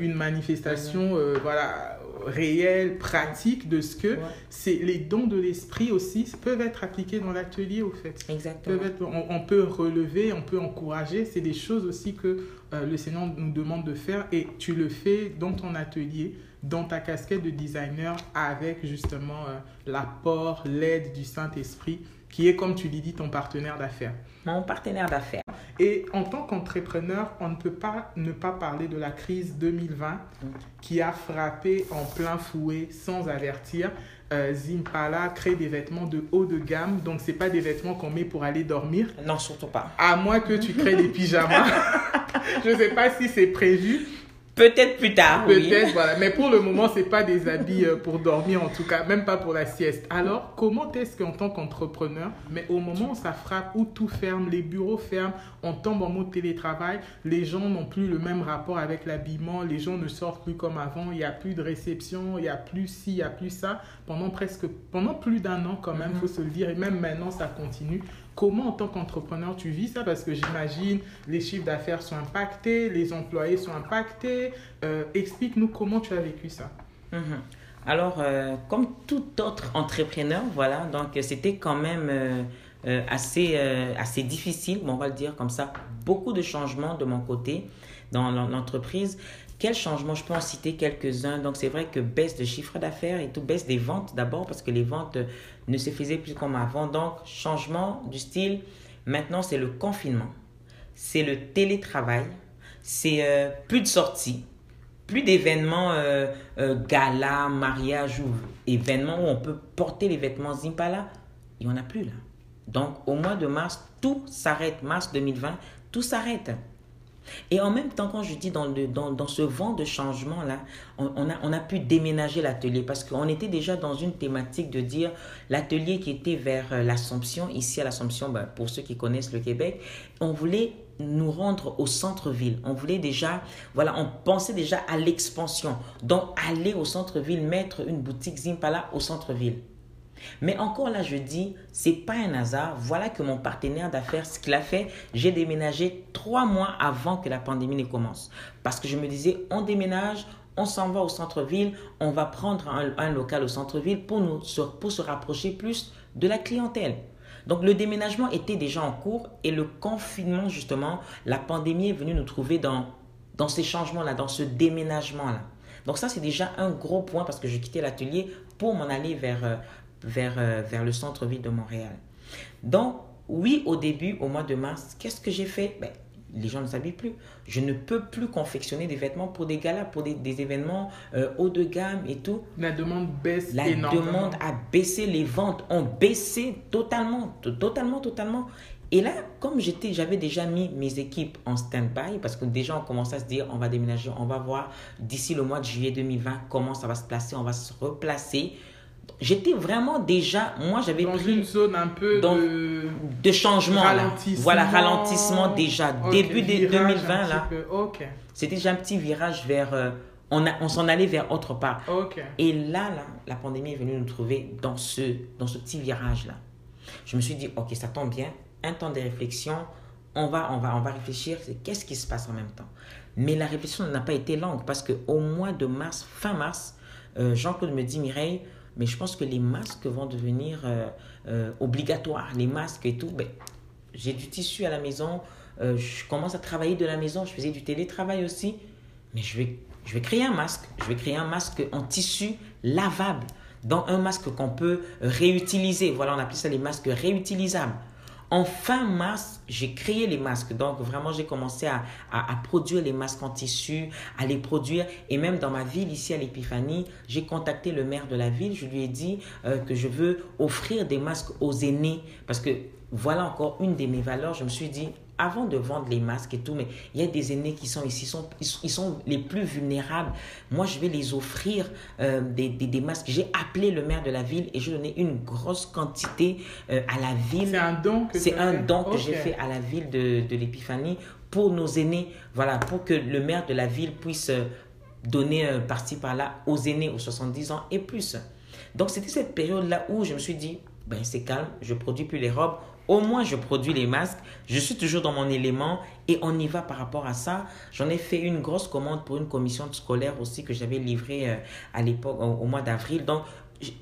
une manifestation, euh, voilà, réelle, pratique de ce que Ouais, c'est les dons de l'esprit aussi peuvent être appliqués dans l'atelier au fait. exactement. Peuvent être- on, on peut relever, on peut encourager. C'est des choses aussi que euh, le Seigneur nous demande de faire et tu le fais dans ton atelier, dans ta casquette de designer avec justement euh, l'apport, l'aide du Saint-Esprit qui est, comme tu l'as dit, ton partenaire d'affaires. Mon partenaire d'affaires. Et en tant qu'entrepreneur, on ne peut pas ne pas parler de la crise 2020 qui a frappé en plein fouet sans avertir. Euh, Zimpala crée des vêtements de haut de gamme, donc c'est pas des vêtements qu'on met pour aller dormir. Non, surtout pas. À moins que tu crées des pyjamas. Je ne sais pas si c'est prévu. Peut-être plus tard, oui. Peut-être, voilà. Mais pour le moment, c'est pas des habits euh, pour dormir, en tout cas, même pas pour la sieste. Alors, comment est-ce qu'en tant qu'entrepreneur, mais au moment où ça frappe, où tout ferme, les bureaux ferment, on tombe en mode télétravail, les gens n'ont plus le même rapport avec l'habillement, les gens ne sortent plus comme avant, il n'y a plus de réception, il n'y a plus ci, il n'y a plus ça, pendant presque, pendant plus d'un an quand même, il Mhm. faut se le dire, et même maintenant, ça continue. Comment en tant qu'entrepreneur tu vis ça? Parce que j'imagine les chiffres d'affaires sont impactés, les employés sont impactés. Euh, Explique-nous comment tu as vécu ça. Mhm. Alors, euh, comme tout autre entrepreneur, voilà, donc euh, c'était quand même assez, assez difficile, on va le dire comme ça. Beaucoup de changements de mon côté dans l'en- l'entreprise. Quels changements Je peux en citer quelques-uns? Donc, c'est vrai que baisse de chiffre d'affaires et tout, baisse des ventes d'abord, parce que les ventes euh, ne se faisaient plus comme avant. Donc, changement du style. Maintenant, c'est le confinement, c'est le télétravail, c'est euh, plus de sorties, plus d'événements euh, euh, gala, mariage ou événements où on peut porter les vêtements Zimpala. Il n'y en a plus là. Donc au mois de mars, tout s'arrête. Mars 2020, tout s'arrête. Et en même temps, quand je dis dans, ce vent de changement-là, on, on a, on a pu déménager l'atelier parce qu'on était déjà dans une thématique de dire l'atelier qui était vers euh, l'Assomption, ici à l'Assomption, ben, pour ceux qui connaissent le Québec, on voulait nous rendre au centre-ville. On voulait déjà, voilà, on pensait déjà à l'expansion. Donc aller au centre-ville, mettre une boutique Zimpala au centre-ville. Mais encore là, je dis, c'est pas un hasard. Voilà que mon partenaire d'affaires, ce qu'il a fait, j'ai déménagé trois mois avant que la pandémie ne commence. Parce que je me disais, on déménage, on s'en va au centre-ville, on va prendre un, local au centre-ville pour, nous, pour se rapprocher plus de la clientèle. Donc le déménagement était déjà en cours et le confinement, justement, la pandémie est venue nous trouver dans, dans ces changements-là, dans ce déménagement-là. Donc ça, c'est déjà un gros point parce que je quittais l'atelier pour m'en aller vers, euh, vers, euh, vers le centre-ville de Montréal. Donc, oui, au début, au mois de mars, qu'est-ce que j'ai fait? Ben, Les gens ne s'habillent plus. Je ne peux plus confectionner des vêtements pour des galas, pour des, des événements euh, haut de gamme et tout. La demande baisse La énormément. demande a baissé, les ventes ont baissé totalement, to- totalement, totalement. Et là, comme j'étais, j'avais déjà mis mes équipes en stand-by parce que déjà on commençait à se dire on va déménager, on va voir d'ici le mois de juillet 2020 comment ça va se placer, on va se replacer. J'étais vraiment déjà, moi j'avais pris une zone un peu dans- de de changement. là. ralentissement. Voilà, ralentissement déjà. Début de virage 2020 un là, c'était déjà un petit virage vers, euh, on, a- on s'en allait vers autre part. Et là, là, la pandémie est venue nous trouver dans ce, dans ce petit virage-là. Je me suis dit, ok, ça tombe bien, un temps de réflexion, on va, on va, on va réfléchir, qu'est-ce qui se passe en même temps. Mais la réflexion n'a pas été longue parce qu'au mois de mars, fin mars, euh, Jean-Claude me dit, Mireille, mais je pense que les masques vont devenir euh, euh, obligatoires, les masques et tout. Ben, j'ai du tissu à la maison, euh, je commence à travailler de la maison, je faisais du télétravail aussi, mais je vais, je vais créer un masque. Je vais créer un masque en tissu lavable, dans un masque qu'on peut réutiliser. Voilà, on appelle ça les masques réutilisables. En fin mars, j'ai créé les masques. Donc, vraiment, j'ai commencé à, produire les masques en tissu, à les produire. Et même dans ma ville, ici à l'Épiphanie, j'ai contacté le maire de la ville. Je lui ai dit euh, que je veux offrir des masques aux aînés. Parce que voilà encore une de mes valeurs. Je me suis dit, avant de vendre les masques et tout, mais il y a des aînés qui sont ici, sont, ils, sont les plus vulnérables. Moi, je vais les offrir euh, des, des, masques. J'ai appelé le maire de la ville et je donné une grosse quantité euh, à la ville. C'est un don que C'est un don que j'ai fait à la ville de, de l'Épiphanie pour nos aînés. Voilà, pour que le maire de la ville puisse euh, donner par-ci par-là aux aînés aux 70 ans et plus. Donc, c'était cette période-là où je me suis dit, ben, c'est calme, je produis plus les robes au moins, je produis les masques. Je suis toujours dans mon élément et on y va par rapport à ça. J'en ai fait une grosse commande pour une commission scolaire aussi que j'avais livrée euh, à l'époque, au, mois d'avril. Donc,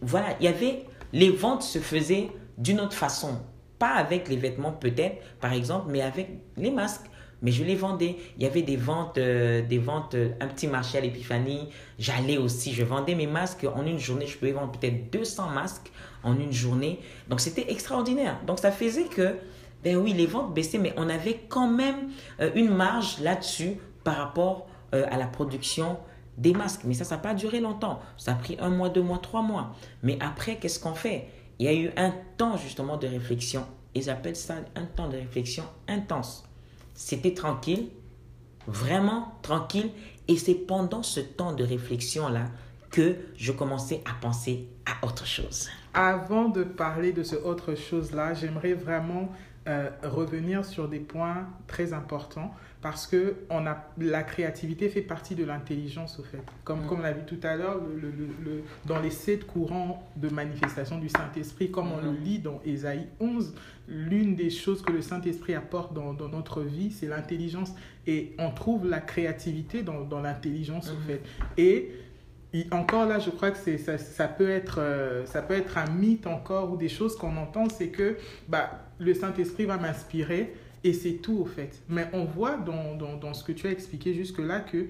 voilà, il y avait, les ventes se faisaient d'une autre façon. Pas avec les vêtements peut-être, par exemple, mais avec les masques mais je les vendais. Il y avait des ventes, euh, des ventes, euh, un petit marché à l'épiphanie. J'allais aussi, je vendais mes masques en une journée. Je pouvais vendre peut-être 200 masques en une journée. Donc c'était extraordinaire. Donc ça faisait que, ben oui, les ventes baissaient, mais on avait quand même euh, une marge là-dessus par rapport à la production des masques. Mais ça, ça n'a pas duré longtemps. Ça a pris un mois, deux mois, trois mois. Mais après, qu'est-ce qu'on fait? Il y a eu un temps justement de réflexion. Ils appellent ça un temps de réflexion intense c'était tranquille, vraiment tranquille. Et c'est pendant ce temps de réflexion-là que je commençais à penser à autre chose. Avant de parler de ce autre chose-là, j'aimerais vraiment euh, revenir sur des points très importants parce que on a, la créativité fait partie de l'intelligence au fait. Comme, mm. comme on l'a vu tout à l'heure, le, le, dans les sept courants de manifestation du Saint-Esprit, comme on le lit dans Ésaïe 11, l'une des choses que le Saint-Esprit apporte dans, dans, notre vie, c'est l'intelligence. Et on trouve la créativité dans, dans l'intelligence au mm. fait. Et encore là, je crois que ça, ça, peut être, euh, ça peut être un mythe encore ou des choses qu'on entend, c'est que bah, le Saint-Esprit va m'inspirer et c'est tout au fait. Mais on voit dans, dans, dans ce que tu as expliqué jusque-là que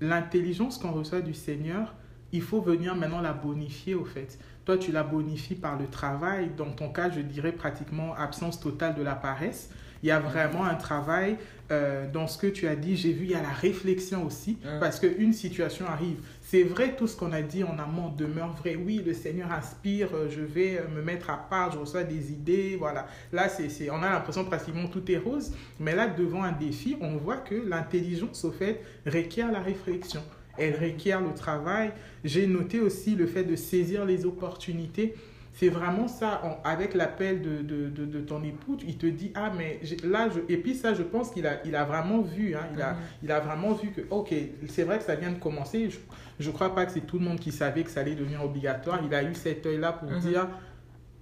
l'intelligence qu'on reçoit du Seigneur, il faut venir maintenant la bonifier au fait. Toi, tu la bonifies par le travail. Dans ton cas, je dirais pratiquement absence totale de la paresse. Il y a vraiment un travail euh, dans ce que tu as dit. J'ai vu, il y a la réflexion aussi, parce qu'une situation arrive. C'est vrai, tout ce qu'on a dit en amont demeure vrai. Oui, le Seigneur inspire, euh, je vais euh, me mettre à part, je reçois des idées, voilà. Là, c'est, on a l'impression pratiquement tout est rose, mais là, devant un défi, on voit que l'intelligence, au fait, requiert la réflexion. Elle requiert le travail. J'ai noté aussi le fait de saisir les opportunités c'est vraiment ça, avec l'appel de, de, de, ton époux, il te dit, ah, mais là, je, et puis ça, je pense qu'il a, il a vraiment vu, hein, il, a, mm-hmm. il a vraiment vu que, ok, c'est vrai que ça vient de commencer, je ne crois pas que c'est tout le monde qui savait que ça allait devenir obligatoire, il a eu cet œil-là pour mm-hmm. dire,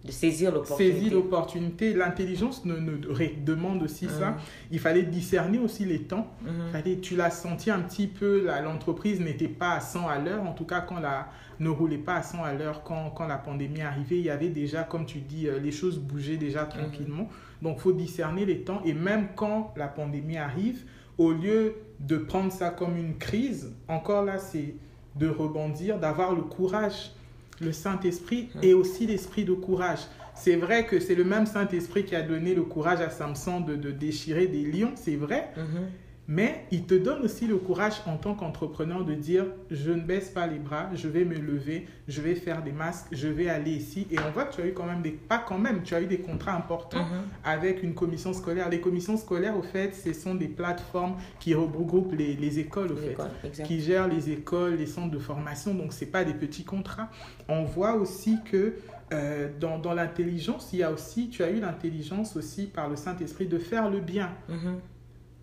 de saisir l'opportunité. Saisir l'opportunité. L'intelligence ne, ne, demande aussi ça. Mm-hmm. Il fallait discerner aussi les temps. fallait, tu l'as senti un petit peu, l'entreprise n'était pas à 100 à l'heure, en tout cas quand la, ne roulait pas à 100 à l'heure quand, quand, la pandémie arrivait. Il y avait déjà, comme tu dis, euh, les choses bougeaient déjà tranquillement. Donc, il faut discerner les temps. Et même quand la pandémie arrive, au lieu de prendre ça comme une crise, encore là, c'est de rebondir, d'avoir le courage, le Saint-Esprit et aussi l'esprit de courage. C'est vrai que c'est le même Saint-Esprit qui a donné le courage à Samson de, de déchirer des lions, c'est vrai. Mm-hmm. Mais il te donne aussi le courage en tant qu'entrepreneur de dire je ne baisse pas les bras, je vais me lever, je vais faire des masques, je vais aller ici. Et on voit que tu as eu quand même des, pas quand même, tu as eu des contrats importants mhm. avec une commission scolaire. Les commissions scolaires, au fait, ce sont des plateformes qui regroupent les, les écoles, au fait, qui gèrent les écoles, les centres de formation. Donc, ce pas des petits contrats. On voit aussi que euh, dans, dans l'intelligence, il y a aussi, tu as eu l'intelligence aussi par le Saint-Esprit de faire le bien. Mhm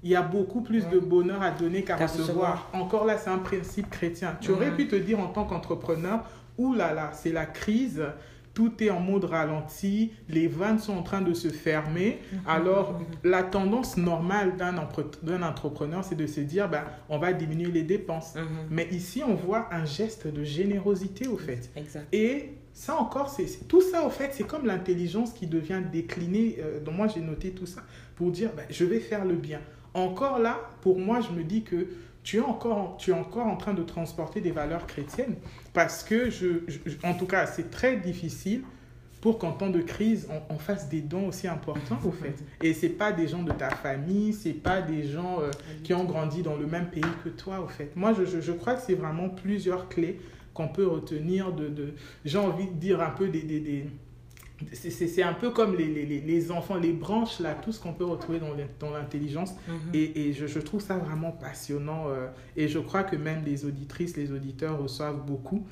il y a beaucoup plus de bonheur à donner qu'à recevoir. Encore là, c'est un principe chrétien. Tu aurais pu te dire en tant qu'entrepreneur, ouh là là, c'est la crise, tout est en mode ralenti, les vannes sont en train de se fermer. Alors, la tendance normale d'un entrepreneur, c'est de se dire, ben, on va diminuer les dépenses. Mhm. Mais ici, on voit un geste de générosité, au fait. Et ça encore, c'est tout ça, au fait, c'est comme l'intelligence qui devient déclinée. Euh, donc moi, j'ai noté tout ça pour dire, ben, je vais faire le bien encore là, pour moi, je me dis que tu es encore, tu es encore en train de transporter des valeurs chrétiennes parce que, je, en tout cas, c'est très difficile pour qu'en temps de crise, on, fasse des dons aussi importants, au fait. Et ce pas des gens de ta famille, ce pas des gens euh, qui ont grandi dans le même pays que toi, au fait. Moi, je, je crois que c'est vraiment plusieurs clés qu'on peut retenir de... de j'ai envie de dire un peu des, des, des c'est un peu comme les, les, les, enfants, les branches, là, tout ce qu'on peut retrouver dans l'intelligence. Mhm. Et, et je, je, trouve ça vraiment passionnant. Euh, et je crois que même les auditrices, les auditeurs reçoivent beaucoup.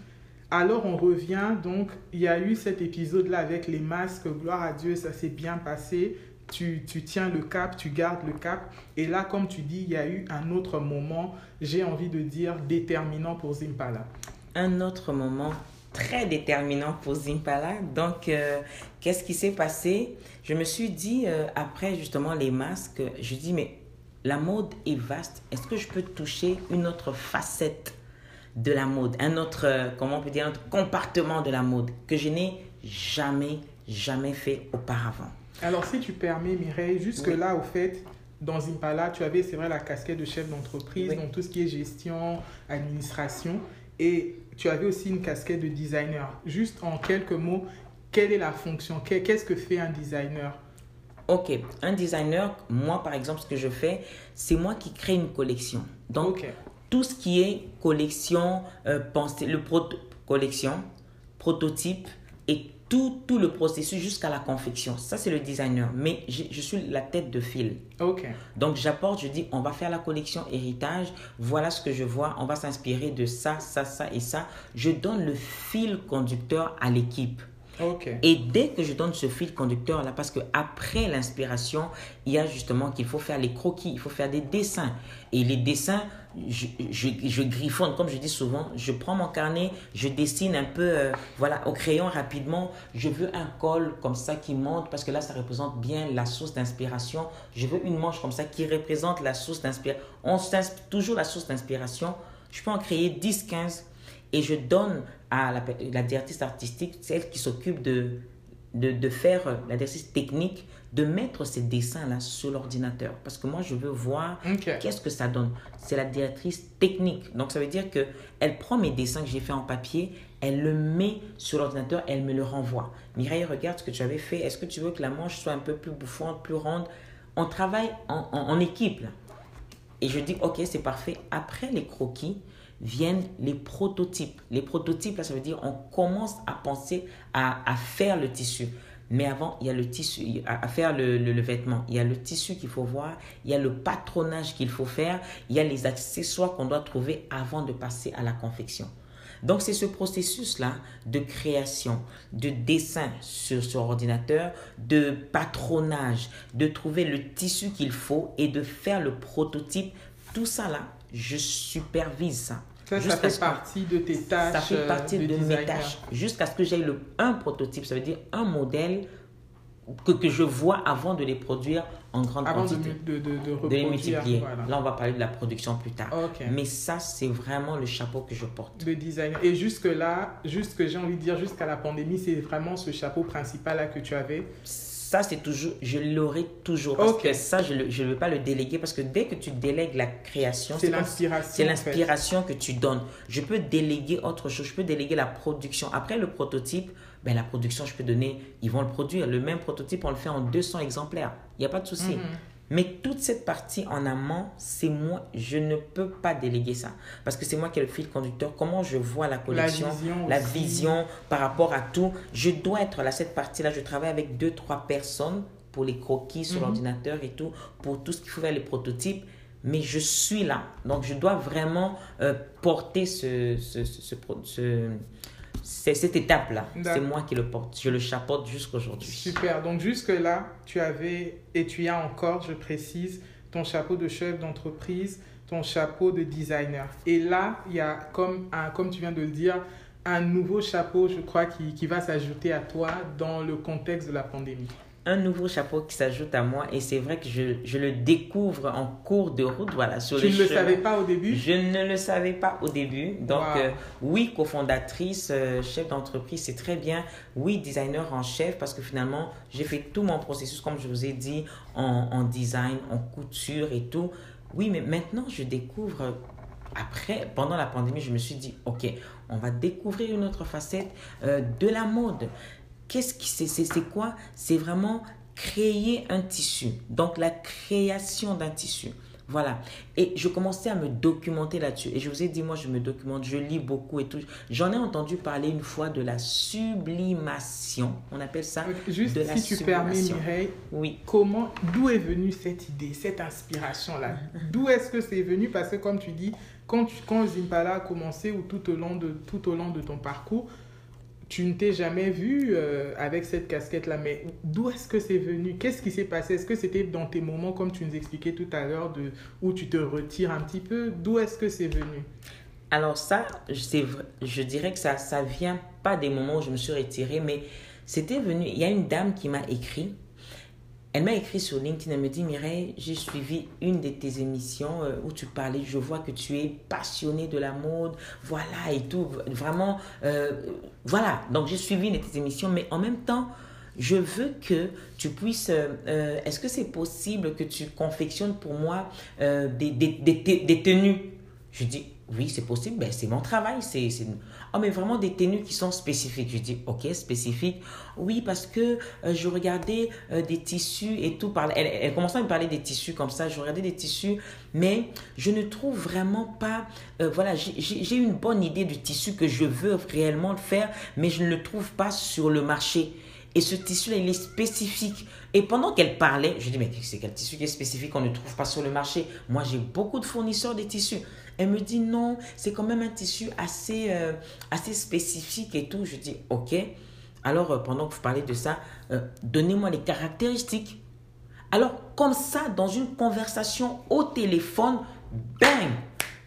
Alors on revient, donc il y a eu cet épisode-là avec les masques, gloire à Dieu, ça s'est bien passé. Tu, tu, tiens le cap, tu gardes le cap. Et là, comme tu dis, il y a eu un autre moment, j'ai envie de dire, déterminant pour Zimpala. Un autre moment très déterminant pour Zimpala. Donc, euh, qu'est-ce qui s'est passé? Je me suis dit, euh, après justement les masques, je dis, mais la mode est vaste. Est-ce que je peux toucher une autre facette de la mode, un autre, euh, comment on peut dire, un autre compartiment de la mode que je n'ai jamais, jamais fait auparavant Alors, si tu permets, Mireille, jusque-là, au fait, dans Zimpala, tu avais, c'est vrai, la casquette de chef d'entreprise, donc tout ce qui est gestion, administration. Et tu avais aussi une casquette de designer. Juste en quelques mots, quelle est la fonction? Qu'est-ce que fait un designer? Ok, un designer, moi par exemple, ce que je fais, c'est moi qui crée une collection. Donc, tout ce qui est collection, euh, le collection, prototype et tout, tout le processus jusqu'à la confection. Ça, c'est le designer. Mais je, suis la tête de fil. OK. Donc, j'apporte, je dis, on va faire la collection héritage. Voilà ce que je vois. On va s'inspirer de ça, ça, ça et ça. Je donne le fil conducteur à l'équipe. Et dès que je donne ce fil conducteur là, parce que après l'inspiration, il y a justement qu'il faut faire les croquis, il faut faire des dessins. Et les dessins, je, griffonne, comme je dis souvent, je prends mon carnet, je dessine un peu, euh, voilà, au crayon rapidement. Je veux un col comme ça qui monte parce que là, ça représente bien la source d'inspiration. Je veux une manche comme ça qui représente la source d'inspiration. On toujours la source d'inspiration. Je peux en créer 10, 15 et je donne à la, la directrice artistique, celle qui s'occupe de, de, de, faire la directrice technique, de mettre ces dessins-là sur l'ordinateur. Parce que moi, je veux voir qu'est-ce que ça donne. C'est la directrice technique. Donc, ça veut dire que elle prend mes dessins que j'ai fait en papier, elle le met sur l'ordinateur, elle me le renvoie. Mireille, regarde ce que tu avais fait. Est-ce que tu veux que la manche soit un peu plus bouffante, plus ronde? On travaille en, en, en équipe. Et je dis, ok, c'est parfait. Après les croquis, viennent les prototypes. Les prototypes, là, ça veut dire on commence à penser à, à faire le tissu. Mais avant, il y a le tissu, à, faire le, le, vêtement. Il y a le tissu qu'il faut voir, il y a le patronage qu'il faut faire, il y a les accessoires qu'on doit trouver avant de passer à la confection. Donc, c'est ce processus-là de création, de dessin sur, sur ordinateur, de patronage, de trouver le tissu qu'il faut et de faire le prototype. Tout ça là, je supervise ça. Ça, ça fait partie de tes tâches. Ça fait partie de, mes tâches. Jusqu'à ce que j'aie un prototype, ça veut dire un modèle que, que je vois avant de les produire en grande avant quantité. De, de, de, les multiplier. Là, on va parler de la production plus tard. Mais ça, c'est vraiment le chapeau que je porte. De design. Et jusque-là, jusque j'ai envie de dire, jusqu'à la pandémie, c'est vraiment ce chapeau principal là que tu avais ça, c'est toujours, je l'aurai toujours. Parce que ça, je ne veux pas le déléguer parce que dès que tu délègues la création, c'est l'inspiration. C'est l'inspiration que tu donnes. Je peux déléguer autre chose. Je peux déléguer la production. Après le prototype, ben, la production, je peux donner, ils vont le produire. Le même prototype, on le fait en 200 exemplaires. Il n'y a pas de souci. Mhm. Mais toute cette partie en amont, c'est moi, je ne peux pas déléguer ça. Parce que c'est moi qui ai le fil conducteur. Comment je vois la collection, la vision, par rapport à tout? Je dois être là, cette partie-là. Je travaille avec deux, trois personnes pour les croquis sur mhm. l'ordinateur et tout, pour tout ce qu'il faut faire, les prototypes. Mais je suis là. Donc, je dois vraiment euh, porter ce, ce, ce, ce c'est cette étape-là. C'est moi qui le porte. Je le chapeaute jusqu'aujourd'hui. Super. Donc jusque-là, tu avais, et tu as encore, je précise, ton chapeau de chef d'entreprise, ton chapeau de designer. Et là, il y a, comme, un, comme tu viens de le dire, un nouveau chapeau, je crois, qui, qui va s'ajouter à toi dans le contexte de la pandémie un nouveau chapeau qui s'ajoute à moi et c'est vrai que je, je, le découvre en cours de route. Voilà, sur tu ne le savais pas au début? Je ne le savais pas au début. Donc, euh, oui, cofondatrice, euh, chef d'entreprise, c'est très bien. Oui, designer en chef parce que finalement, j'ai fait tout mon processus, comme je vous ai dit, en, en design, en couture et tout. Oui, mais maintenant, je découvre après, pendant la pandémie, je me suis dit, OK, on va découvrir une autre facette euh, de la mode. Qu'est-ce qui c'est c'est quoi? C'est vraiment créer un tissu. Donc la création d'un tissu. Voilà. Et je commençais à me documenter là-dessus. Et je vous ai dit, moi, je me documente, je lis beaucoup et tout. J'en ai entendu parler une fois de la sublimation. On appelle ça Juste de la si tu permets, sublimation. Mireille, Oui. comment, d'où est venue cette idée, cette inspiration-là? D'où est-ce que c'est venu? Parce que comme tu dis, quand, tu- quand Zimpala a commencé ou tout au long de, tout au long de ton parcours, tu ne t'es jamais vu euh, avec cette casquette-là. Mais d'où est-ce que c'est venu? Qu'est-ce qui s'est passé? Est-ce que c'était dans tes moments, comme tu nous expliquais tout à l'heure, où tu te retires un petit peu? D'où est-ce que c'est venu? Alors ça, je dirais que ça ça vient pas des moments où je me suis retirée, mais c'était venu. Il y a une dame qui m'a écrit. Elle m'a écrit sur LinkedIn. Elle me dit Mireille, j'ai suivi une de tes émissions euh, où tu parlais. Je vois que tu es passionnée de la mode, voilà et tout. Vraiment, euh, voilà. Donc j'ai suivi une de tes émissions, mais en même temps. Je veux que tu puisses. euh, Est-ce que c'est possible que tu confectionnes pour moi des, des, des- des tenues? Je dis oui, c'est possible. Ben, c'est mon travail. C'est. Oh, mais vraiment des tenues qui sont spécifiques. Je dis ok, spécifiques. Oui, parce que euh, je regardais euh, des tissus et tout. Elle, elle commençait à me parler des tissus comme ça. Je regardais des tissus, mais je ne trouve vraiment pas. euh, voilà, j'ai, une bonne idée du tissu que je veux réellement le faire, mais je ne le trouve pas sur le marché. Et ce tissu-là, il est spécifique. Et pendant qu'elle parlait, je dis, mais c'est quel tissu qui est spécifique qu'on ne trouve pas sur le marché? Moi, j'ai beaucoup de fournisseurs de tissus. Elle me dit, non, c'est quand même un tissu assez, euh, assez spécifique et tout. Je dis, ok. Alors, euh, pendant que vous parlez de ça, euh, donnez-moi les caractéristiques. Alors, comme ça, dans une conversation au téléphone, bang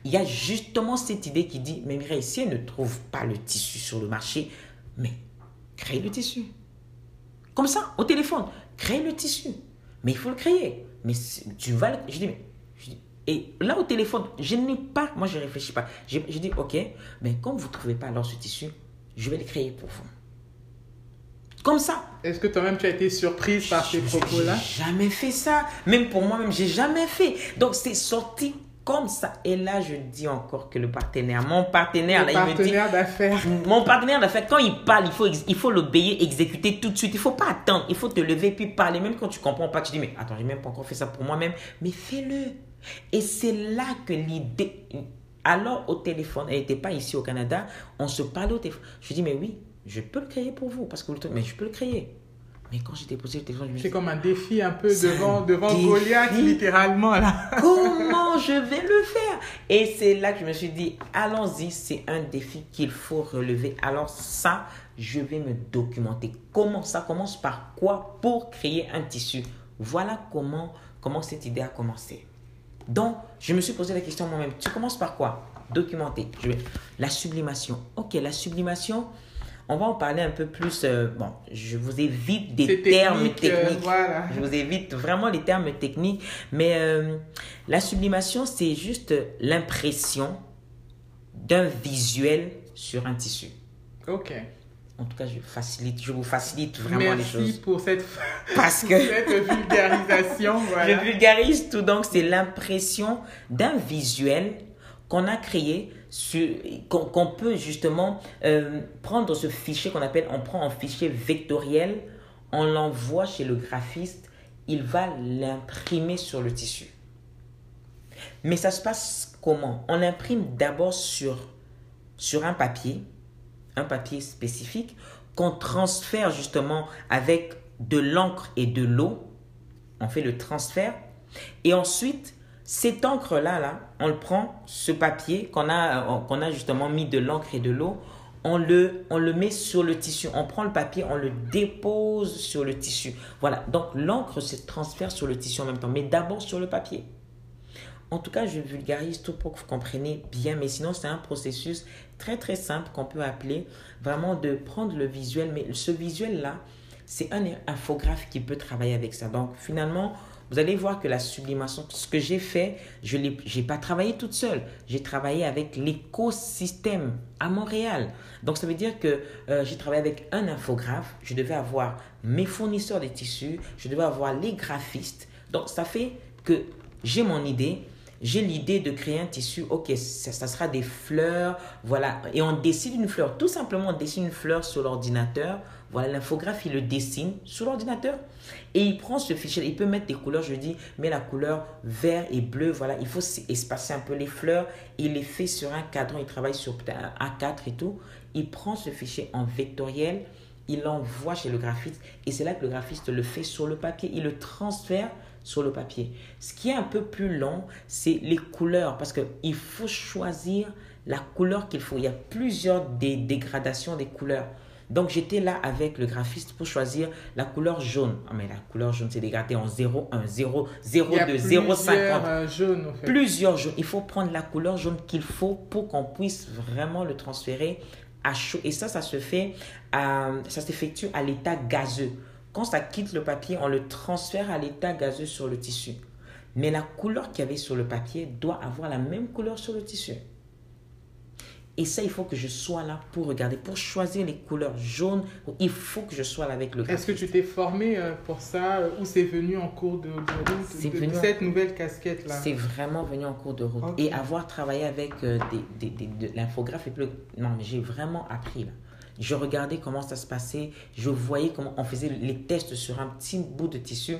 Il y a justement cette idée qui dit, mais Mireille, si elle ne trouve pas le tissu sur le marché, mais crée le tissu. Comme ça, au téléphone, crée le tissu. Mais il faut le créer. Mais tu vas le... Je dis, mais... et là, au téléphone, je n'ai pas... Moi, je ne réfléchis pas. Je, je dis, OK, mais comme vous ne trouvez pas alors ce tissu, je vais le créer pour vous. Comme ça. Est-ce que toi-même tu as été surprise par ces propos-là? jamais fait ça. Même pour moi-même, j'ai jamais fait. Donc, c'est sorti comme ça. Et là, je dis encore que le partenaire, mon partenaire, Le là, il me dit... partenaire d'affaires. Mon partenaire d'affaires, quand il parle, il faut, il faut l'obéir, exécuter tout de suite. Il faut pas attendre. Il faut te lever puis parler. Même quand tu comprends pas, tu dis, mais attends, j'ai même pas encore fait ça pour moi-même. Mais fais-le. Et c'est là que l'idée. Alors, au téléphone, elle n'était pas ici au Canada, on se parlait au téléphone. Je dis, mais oui, je peux le créer pour vous. Parce que, vous le- mais je peux le créer. Mais quand j'ai déposé le téléphone, je me C'est comme un défi un peu devant, un devant défi. Goliath, littéralement, là. Comment je vais le faire? Et c'est là que je me suis dit, allons-y, c'est un défi qu'il faut relever. Alors ça, je vais me documenter. Comment ça commence? Par quoi? Pour créer un tissu Voilà comment, comment cette idée a commencé. Donc, je me suis posé la question moi-même. Tu commences par quoi? Documenter. Je vais... La sublimation. Ok, la sublimation, on va en parler un peu plus. euh, bon, je vous évite des termes euh, techniques. voilà. Je vous évite vraiment les termes techniques, mais euh, la sublimation, c'est juste l'impression d'un visuel sur un tissu. Ok. En tout cas, je, facilite, je vous facilite vraiment les Merci choses. pour cette, Parce que cette vulgarisation. Voilà. je vulgarise tout, donc c'est l'impression d'un visuel qu'on a créé, qu'on peut justement euh, prendre ce fichier qu'on appelle, on prend un fichier vectoriel, on l'envoie chez le graphiste, il va l'imprimer sur le tissu. Mais ça se passe comment? On l'imprime d'abord sur, sur un papier, un papier spécifique, qu'on transfère justement avec de l'encre et de l'eau. On fait le transfert. Et ensuite, cette encre-là, là, on le prend, ce papier qu'on a, qu'on a justement mis de l'encre et de l'eau, on le, on le met sur le tissu. On prend le papier, on le dépose sur le tissu. Voilà, donc l'encre se transfère sur le tissu en même temps, mais d'abord sur le papier. En tout cas, je vulgarise tout pour que vous compreniez bien, mais sinon, c'est un processus très très simple qu'on peut appeler vraiment de prendre le visuel. Mais ce visuel-là, c'est un infographe qui peut travailler avec ça. Donc, finalement, vous allez voir que la sublimation, ce que j'ai fait, je n'ai pas travaillé toute seule. J'ai travaillé avec l'écosystème à Montréal. Donc, ça veut dire que euh, j'ai travaillé avec un infographe. Je devais avoir mes fournisseurs de tissus. Je devais avoir les graphistes. Donc, ça fait que j'ai mon idée. J'ai l'idée de créer un tissu, ok, ça, sera des fleurs, voilà, et on dessine une fleur, tout simplement on dessine une fleur sur l'ordinateur, voilà, l'infographe, il le dessine sur l'ordinateur, et il prend ce fichier, il peut mettre des couleurs, je dis, mets la couleur vert et bleu, voilà, il faut espacer un peu les fleurs, il les fait sur un cadran, il travaille sur un A4 et tout, il prend ce fichier en vectoriel, il l'envoie chez le graphiste, et c'est là que le graphiste le fait sur le papier, il le transfère sur le papier. Ce qui est un peu plus long, c'est les couleurs, parce qu'il faut choisir la couleur qu'il faut. Il y a plusieurs dégradations des couleurs. Donc j'étais là avec le graphiste pour choisir la couleur jaune. Ah, mais la couleur jaune, c'est dégradé en 0, 1, 0, 0, 2, 0, 50. Euh, jaunes, en fait. Plusieurs jaunes. Il faut prendre la couleur jaune qu'il faut pour qu'on puisse vraiment le transférer à chaud. Et ça, ça se fait, ça s'effectue à l'état gazeux. Quand ça quitte le papier, on le transfère à l'état gazeux sur le tissu. Mais la couleur qu'il y avait sur le papier doit avoir la même couleur sur le tissu. Et ça, il faut que je sois là pour regarder, pour choisir les couleurs jaunes. Il faut que je sois là avec le Est-ce que tu t'es formé euh, pour ça euh, ou c'est venu en cours de, route de, cette nouvelle casquette-là? C'est vraiment venu en cours de route. Et avoir travaillé avec euh, des, des, de l'infographe et plus... Non, mais j'ai vraiment appris là. Je regardais comment ça se passait. Je voyais comment on faisait les tests sur un petit bout de tissu.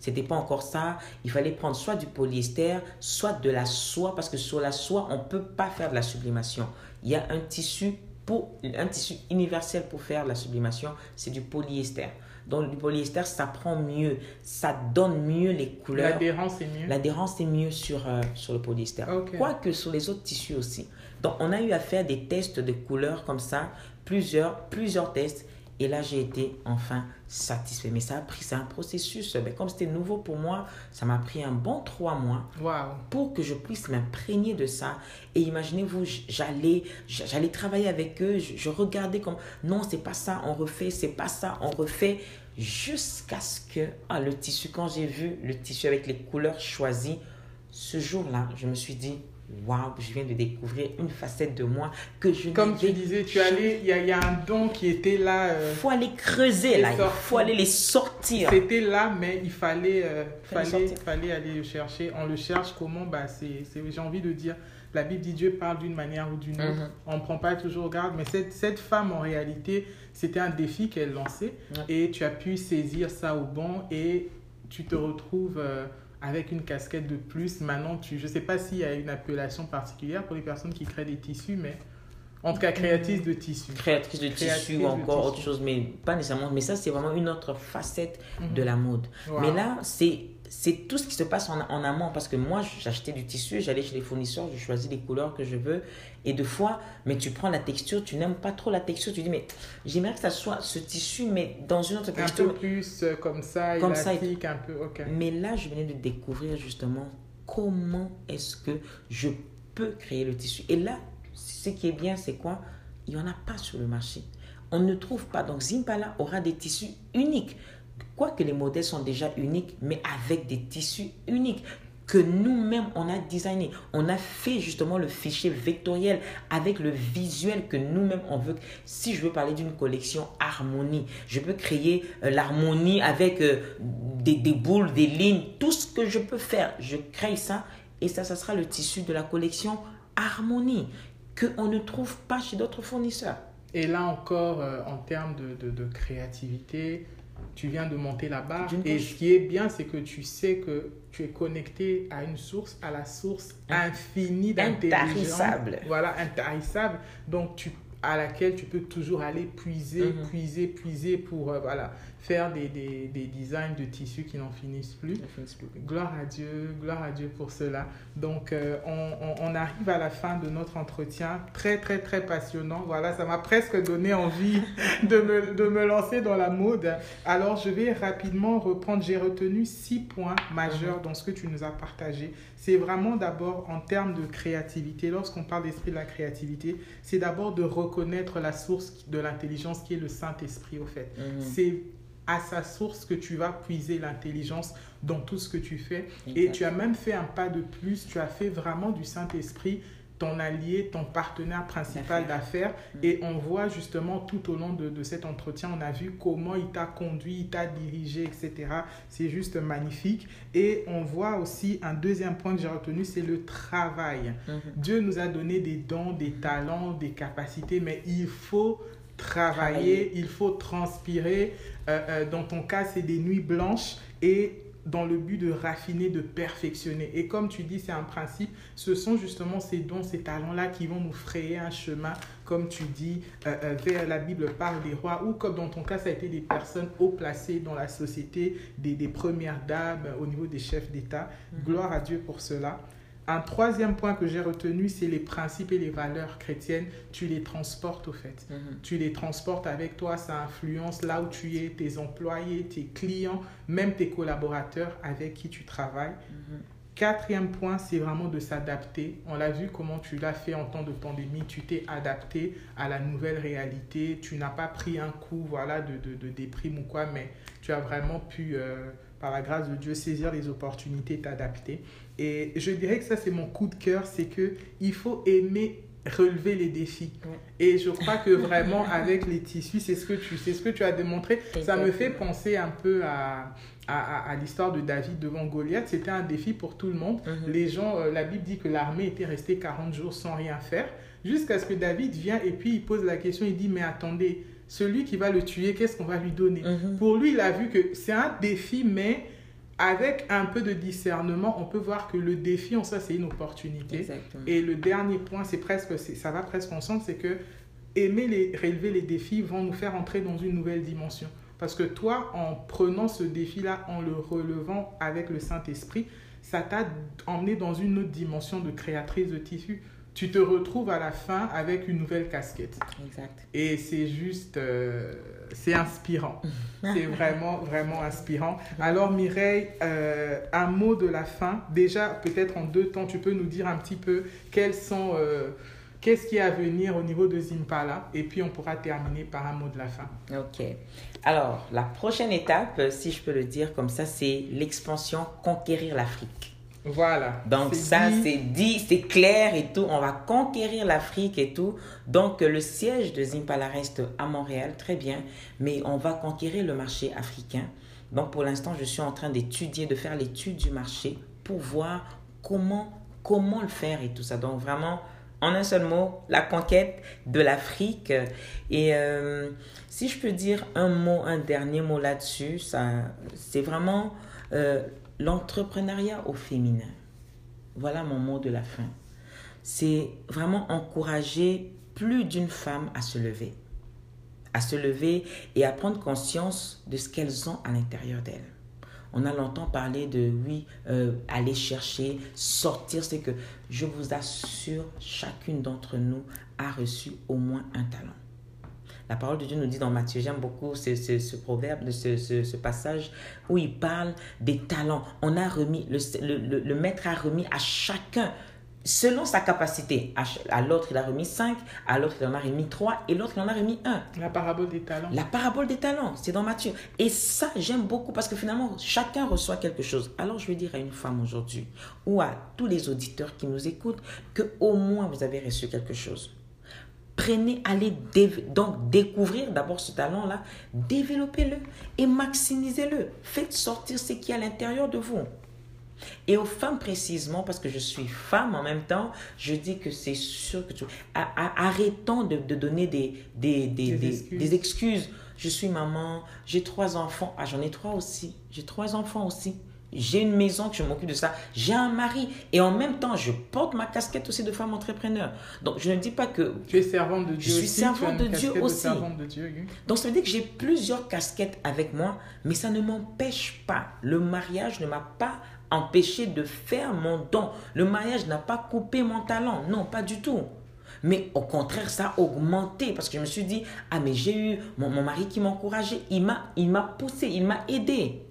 C'était pas encore ça. Il fallait prendre soit du polyester, soit de la soie, parce que sur la soie, on peut pas faire de la sublimation. Il y a un tissu pour un tissu universel pour faire la sublimation, c'est du polyester. Donc du polyester, ça prend mieux, ça donne mieux les couleurs. L'adhérence est mieux. L'adhérence est mieux sur, euh, sur le polyester. Quoique sur les autres tissus aussi. Donc on a eu à faire des tests de couleurs comme ça plusieurs, plusieurs tests. Et là, j'ai été enfin satisfait. Mais ça a pris, c'est un processus. Mais comme c'était nouveau pour moi, ça m'a pris un bon trois mois pour que je puisse m'imprégner de ça. Et imaginez-vous, j'allais, j'allais travailler avec eux, je, regardais comme, non, c'est pas ça, on refait, c'est pas ça, on refait. Jusqu'à ce que, ah, le tissu, quand j'ai vu le tissu avec les couleurs choisies, ce jour-là, je me suis dit, waouh, je viens de découvrir une facette de moi que je Comme tu disais, tu allais, il y, a un don qui était là. Il euh, faut aller creuser là, il faut aller les sortir. C'était là, mais il fallait, euh, fallait, fallait aller le chercher. On le cherche comment? Bah, J'ai envie de dire, la Bible dit Dieu parle d'une manière ou d'une autre. Mhm. On ne prend pas toujours garde, mais cette, cette femme, en réalité, c'était un défi qu'elle lançait. Et tu as pu saisir ça au bon et tu te retrouves... Euh, avec une casquette de plus. Maintenant, tu, je ne sais pas s'il y a une appellation particulière pour les personnes qui créent des tissus, mais en tout cas, créatrice de tissus. Créatrice de tissus ou encore autre chose, mais pas nécessairement. Mais ça, c'est vraiment une autre facette mhm. de la mode. Mais là, c'est c'est tout ce qui se passe en, en amont parce que moi j'achetais du tissu, j'allais chez les fournisseurs, je choisis les couleurs que je veux et deux fois, mais tu prends la texture, tu n'aimes pas trop la texture, tu dis mais j'aimerais que ça soit ce tissu mais dans une autre texture. Un peu plus euh, comme ça, comme élastique, un peu, ok. Mais là je venais de découvrir justement comment est-ce que je peux créer le tissu. Et là, ce qui est bien, c'est quoi? Il n'y en a pas sur le marché. On ne trouve pas. Donc Zimpala aura des tissus uniques quoique les modèles sont déjà uniques, mais avec des tissus uniques que nous-mêmes, on a designé. On a fait justement le fichier vectoriel avec le visuel que nous-mêmes, on veut. Si je veux parler d'une collection harmonie, je peux créer euh, l'harmonie avec euh, des, boules, des lignes, tout ce que je peux faire. Je crée ça et ça, ça sera le tissu de la collection harmonie que on ne trouve pas chez d'autres fournisseurs. Et là encore, euh, en termes de, de créativité, tu viens de monter la barre. Et ce qui est bien, c'est que tu sais que tu es connecté à une source, à la source infinie d'intelligence. Intarissable. Voilà, intarissable. Donc, tu, à laquelle tu peux toujours aller puiser, mm-hmm. puiser, puiser pour, euh, voilà, faire des, des, des, designs de tissus qui n'en finissent plus. Gloire à Dieu, gloire à Dieu pour cela. Donc, euh, on, on, arrive à la fin de notre entretien. Très, très, très passionnant. Voilà, ça m'a presque donné envie de me, de me lancer dans la mode. Alors, je vais rapidement reprendre. J'ai retenu six points majeurs mhm. dans ce que tu nous as partagé. C'est vraiment d'abord en termes de créativité. Lorsqu'on parle d'esprit de la créativité, c'est d'abord de reconnaître la source de l'intelligence qui est le Saint-Esprit, au fait. Mhm. C'est à sa source que tu vas puiser l'intelligence dans tout ce que tu fais. Et tu as même fait un pas de plus, tu as fait vraiment du Saint-Esprit ton allié, ton partenaire principal d'affaires. Mm. Et on voit justement tout au long de, de, cet entretien, on a vu comment il t'a conduit, il t'a dirigé, etc. C'est juste magnifique. Et on voit aussi un deuxième point que j'ai retenu, c'est le travail. Mm-hmm. Dieu nous a donné des dons, des talents, des capacités, mais il faut travailler, il faut transpirer. Euh, euh, dans ton cas, c'est des nuits blanches et dans le but de raffiner, de perfectionner. Et comme tu dis, c'est un principe, ce sont justement ces dons, ces talents-là qui vont nous frayer un chemin, comme tu dis, euh, vers la Bible parle des rois, ou comme dans ton cas, ça a été des personnes haut placées dans la société, des, des premières dames, au niveau des chefs d'État. Mm-hmm. Gloire à Dieu pour cela. Un troisième point que j'ai retenu, c'est les principes et les valeurs chrétiennes. Tu les transportes au fait. Mhm. Tu les transportes avec toi, ça influence là où tu es, tes employés, tes clients, même tes collaborateurs avec qui tu travailles. Mhm. Quatrième point, c'est vraiment de s'adapter. On l'a vu comment tu l'as fait en temps de pandémie. Tu t'es adapté à la nouvelle réalité. Tu n'as pas pris un coup voilà, de, de, déprime ou quoi, mais tu as vraiment pu, euh, par la grâce de Dieu, saisir les opportunités, t'adapter. Et je dirais que ça, c'est mon coup de cœur, c'est que il faut aimer relever les défis. Et je crois que vraiment avec les tissus, c'est ce que tu, c'est ce que tu as démontré. Ça me fait penser un peu à, à, à, l'histoire de David devant Goliath. C'était un défi pour tout le monde. Mhm. Les gens, euh, la Bible dit que l'armée était restée 40 jours sans rien faire, jusqu'à ce que David vient et puis il pose la question, il dit, mais attendez, celui qui va le tuer, qu'est-ce qu'on va lui donner? Mhm. Pour lui, il a vu que c'est un défi, mais avec un peu de discernement, on peut voir que le défi en ça, c'est une opportunité. Et le dernier point, c'est presque, ça va presque ensemble, c'est que aimer les, relever les défis vont nous faire entrer dans une nouvelle dimension. Parce que toi, en prenant ce défi-là, en le relevant avec le Saint-Esprit, ça t'a emmené dans une autre dimension de créatrice de tissu tu te retrouves à la fin avec une nouvelle casquette. Exact. Et c'est juste, euh, c'est inspirant. c'est vraiment, vraiment inspirant. Alors Mireille, euh, un mot de la fin. Déjà, peut-être en deux temps, tu peux nous dire un petit peu quels sont, euh, qu'est-ce qui est à venir au niveau de Zimpala. Et puis on pourra terminer par un mot de la fin. Ok. Alors, la prochaine étape, si je peux le dire comme ça, c'est l'expansion conquérir l'Afrique. Voilà. Donc ça, c'est dit, c'est clair et tout. On va conquérir l'Afrique et tout. Donc le siège de Zimpala reste à Montréal, très bien. Mais on va conquérir le marché africain. Donc pour l'instant, je suis en train d'étudier, de faire l'étude du marché pour voir comment, comment le faire et tout ça. Donc vraiment, en un seul mot, la conquête de l'Afrique. Et euh, si je peux dire un mot, un dernier mot là-dessus, ça, c'est vraiment... Euh, L'entrepreneuriat au féminin, voilà mon mot de la fin. C'est vraiment encourager plus d'une femme à se lever, à se lever et à prendre conscience de ce qu'elles ont à l'intérieur d'elles. On a longtemps parlé de, oui, euh, aller chercher, sortir. C'est que je vous assure, chacune d'entre nous a reçu au moins un talent. La parole de Dieu nous dit dans Matthieu, j'aime beaucoup ce, ce, proverbe, ce, ce, passage où il parle des talents. On a remis, le, le, le maître a remis à chacun selon sa capacité. À, l'autre, il a remis 5, à l'autre, il en a remis 3, et l'autre, il en a remis 1. La parabole des talents. La parabole des talents, c'est dans Matthieu. Et ça, j'aime beaucoup parce que finalement, chacun reçoit quelque chose. Alors, je vais dire à une femme aujourd'hui, ou à tous les auditeurs qui nous écoutent, que au moins vous avez reçu quelque chose. Prenez, allez donc découvrir d'abord ce talent-là, développez-le et maximisez-le. Faites sortir ce qui est à l'intérieur de vous. Et aux femmes précisément, parce que je suis femme en même temps, je dis que c'est sûr que tu... Arrêtons de, donner des, des, des, des, excuses. Je suis maman, j'ai trois enfants. Ah, j'en ai trois aussi. J'ai trois enfants aussi. J'ai une maison que je m'occupe de ça. J'ai un mari. Et en même temps, je porte ma casquette aussi de femme entrepreneur. Donc, je ne dis pas que... Tu es servante de Dieu Je suis servante de Dieu aussi. De Dieu, Donc, ça veut dire que j'ai plusieurs casquettes avec moi, mais ça ne m'empêche pas. Le mariage ne m'a pas empêché de faire mon don. Le mariage n'a pas coupé mon talent. Non, pas du tout. Mais au contraire, ça a augmenté parce que je me suis dit, ah mais j'ai eu mon, mon mari qui m'encourageait, il m'a poussé, il m'a aidé.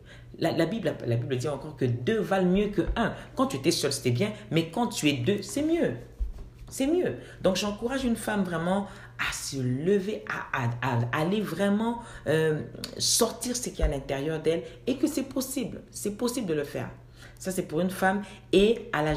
La, Bible, la Bible dit encore que deux valent mieux que un. Quand tu étais seul, c'était bien, mais quand tu es deux, c'est mieux. C'est mieux. Donc j'encourage une femme vraiment à se lever, à, aller vraiment euh, sortir ce qui est à l'intérieur d'elle et que c'est possible. C'est possible de le faire. Ça, c'est pour une femme. Et à la,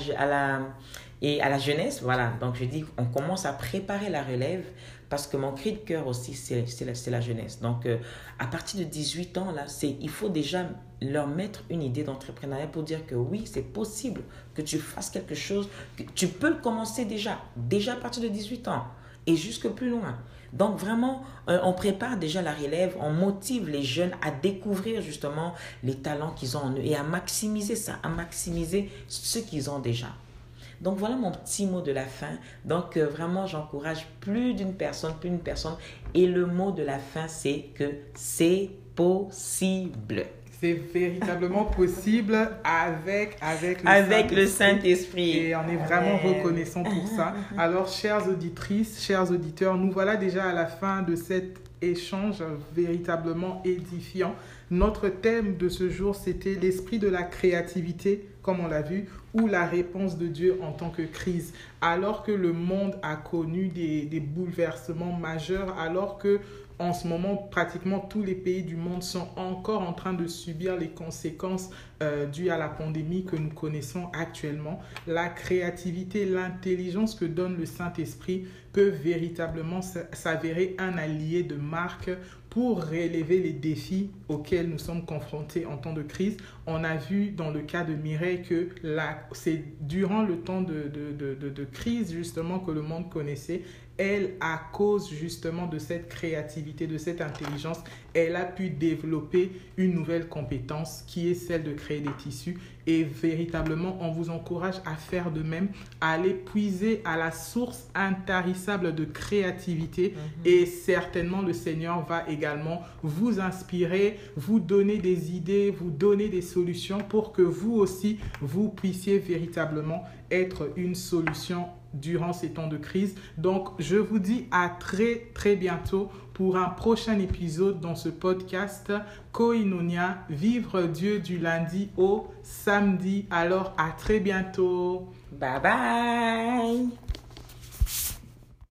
jeunesse, voilà. Donc je dis, on commence à préparer la relève parce que mon cri de cœur aussi, c'est la, la, jeunesse. Donc euh, à partir de 18 ans, là, il faut déjà leur mettre une idée d'entrepreneuriat pour dire que oui, c'est possible que tu fasses quelque chose, que tu peux commencer déjà, déjà à partir de 18 ans et jusque plus loin. Donc vraiment, euh, on prépare déjà la relève, on motive les jeunes à découvrir justement les talents qu'ils ont en eux et à maximiser ça, à maximiser ce qu'ils ont déjà. Donc voilà mon petit mot de la fin. Donc euh, vraiment, j'encourage plus d'une personne, plus d'une personne. Et le mot de la fin, c'est que c'est possible c'est véritablement possible avec, avec le avec Saint-Esprit. et on est vraiment reconnaissant pour ça. Alors, chères auditrices, chers auditeurs, nous voilà déjà à la fin de cet échange véritablement édifiant. Notre thème de ce jour, c'était l'esprit de la créativité, comme on l'a vu, ou la réponse de Dieu en tant que crise. Alors que le monde a connu des, des bouleversements majeurs, alors que en ce moment, pratiquement tous les pays du monde sont encore en train de subir les conséquences euh, dues à la pandémie que nous connaissons actuellement. La créativité, l'intelligence que donne le Saint-Esprit peut véritablement s'avérer un allié de marque pour relever les défis auxquels nous sommes confrontés en temps de crise. On a vu dans le cas de Mireille que c'est durant le temps de, crise justement que le monde connaissait elle, à cause justement de cette créativité, de cette intelligence, elle a pu développer une nouvelle compétence qui est celle de créer des tissus. Et véritablement, on vous encourage à faire de même, à aller puiser à la source intarissable de créativité. Mhm. Et certainement, le Seigneur va également vous inspirer, vous donner des idées, vous donner des solutions pour que vous aussi, vous puissiez véritablement être une solution durant ces temps de crise. Donc, je vous dis à très, très bientôt pour un prochain épisode dans ce podcast Koinonia, vivre Dieu du lundi au samedi. Alors, à très bientôt. Bye bye.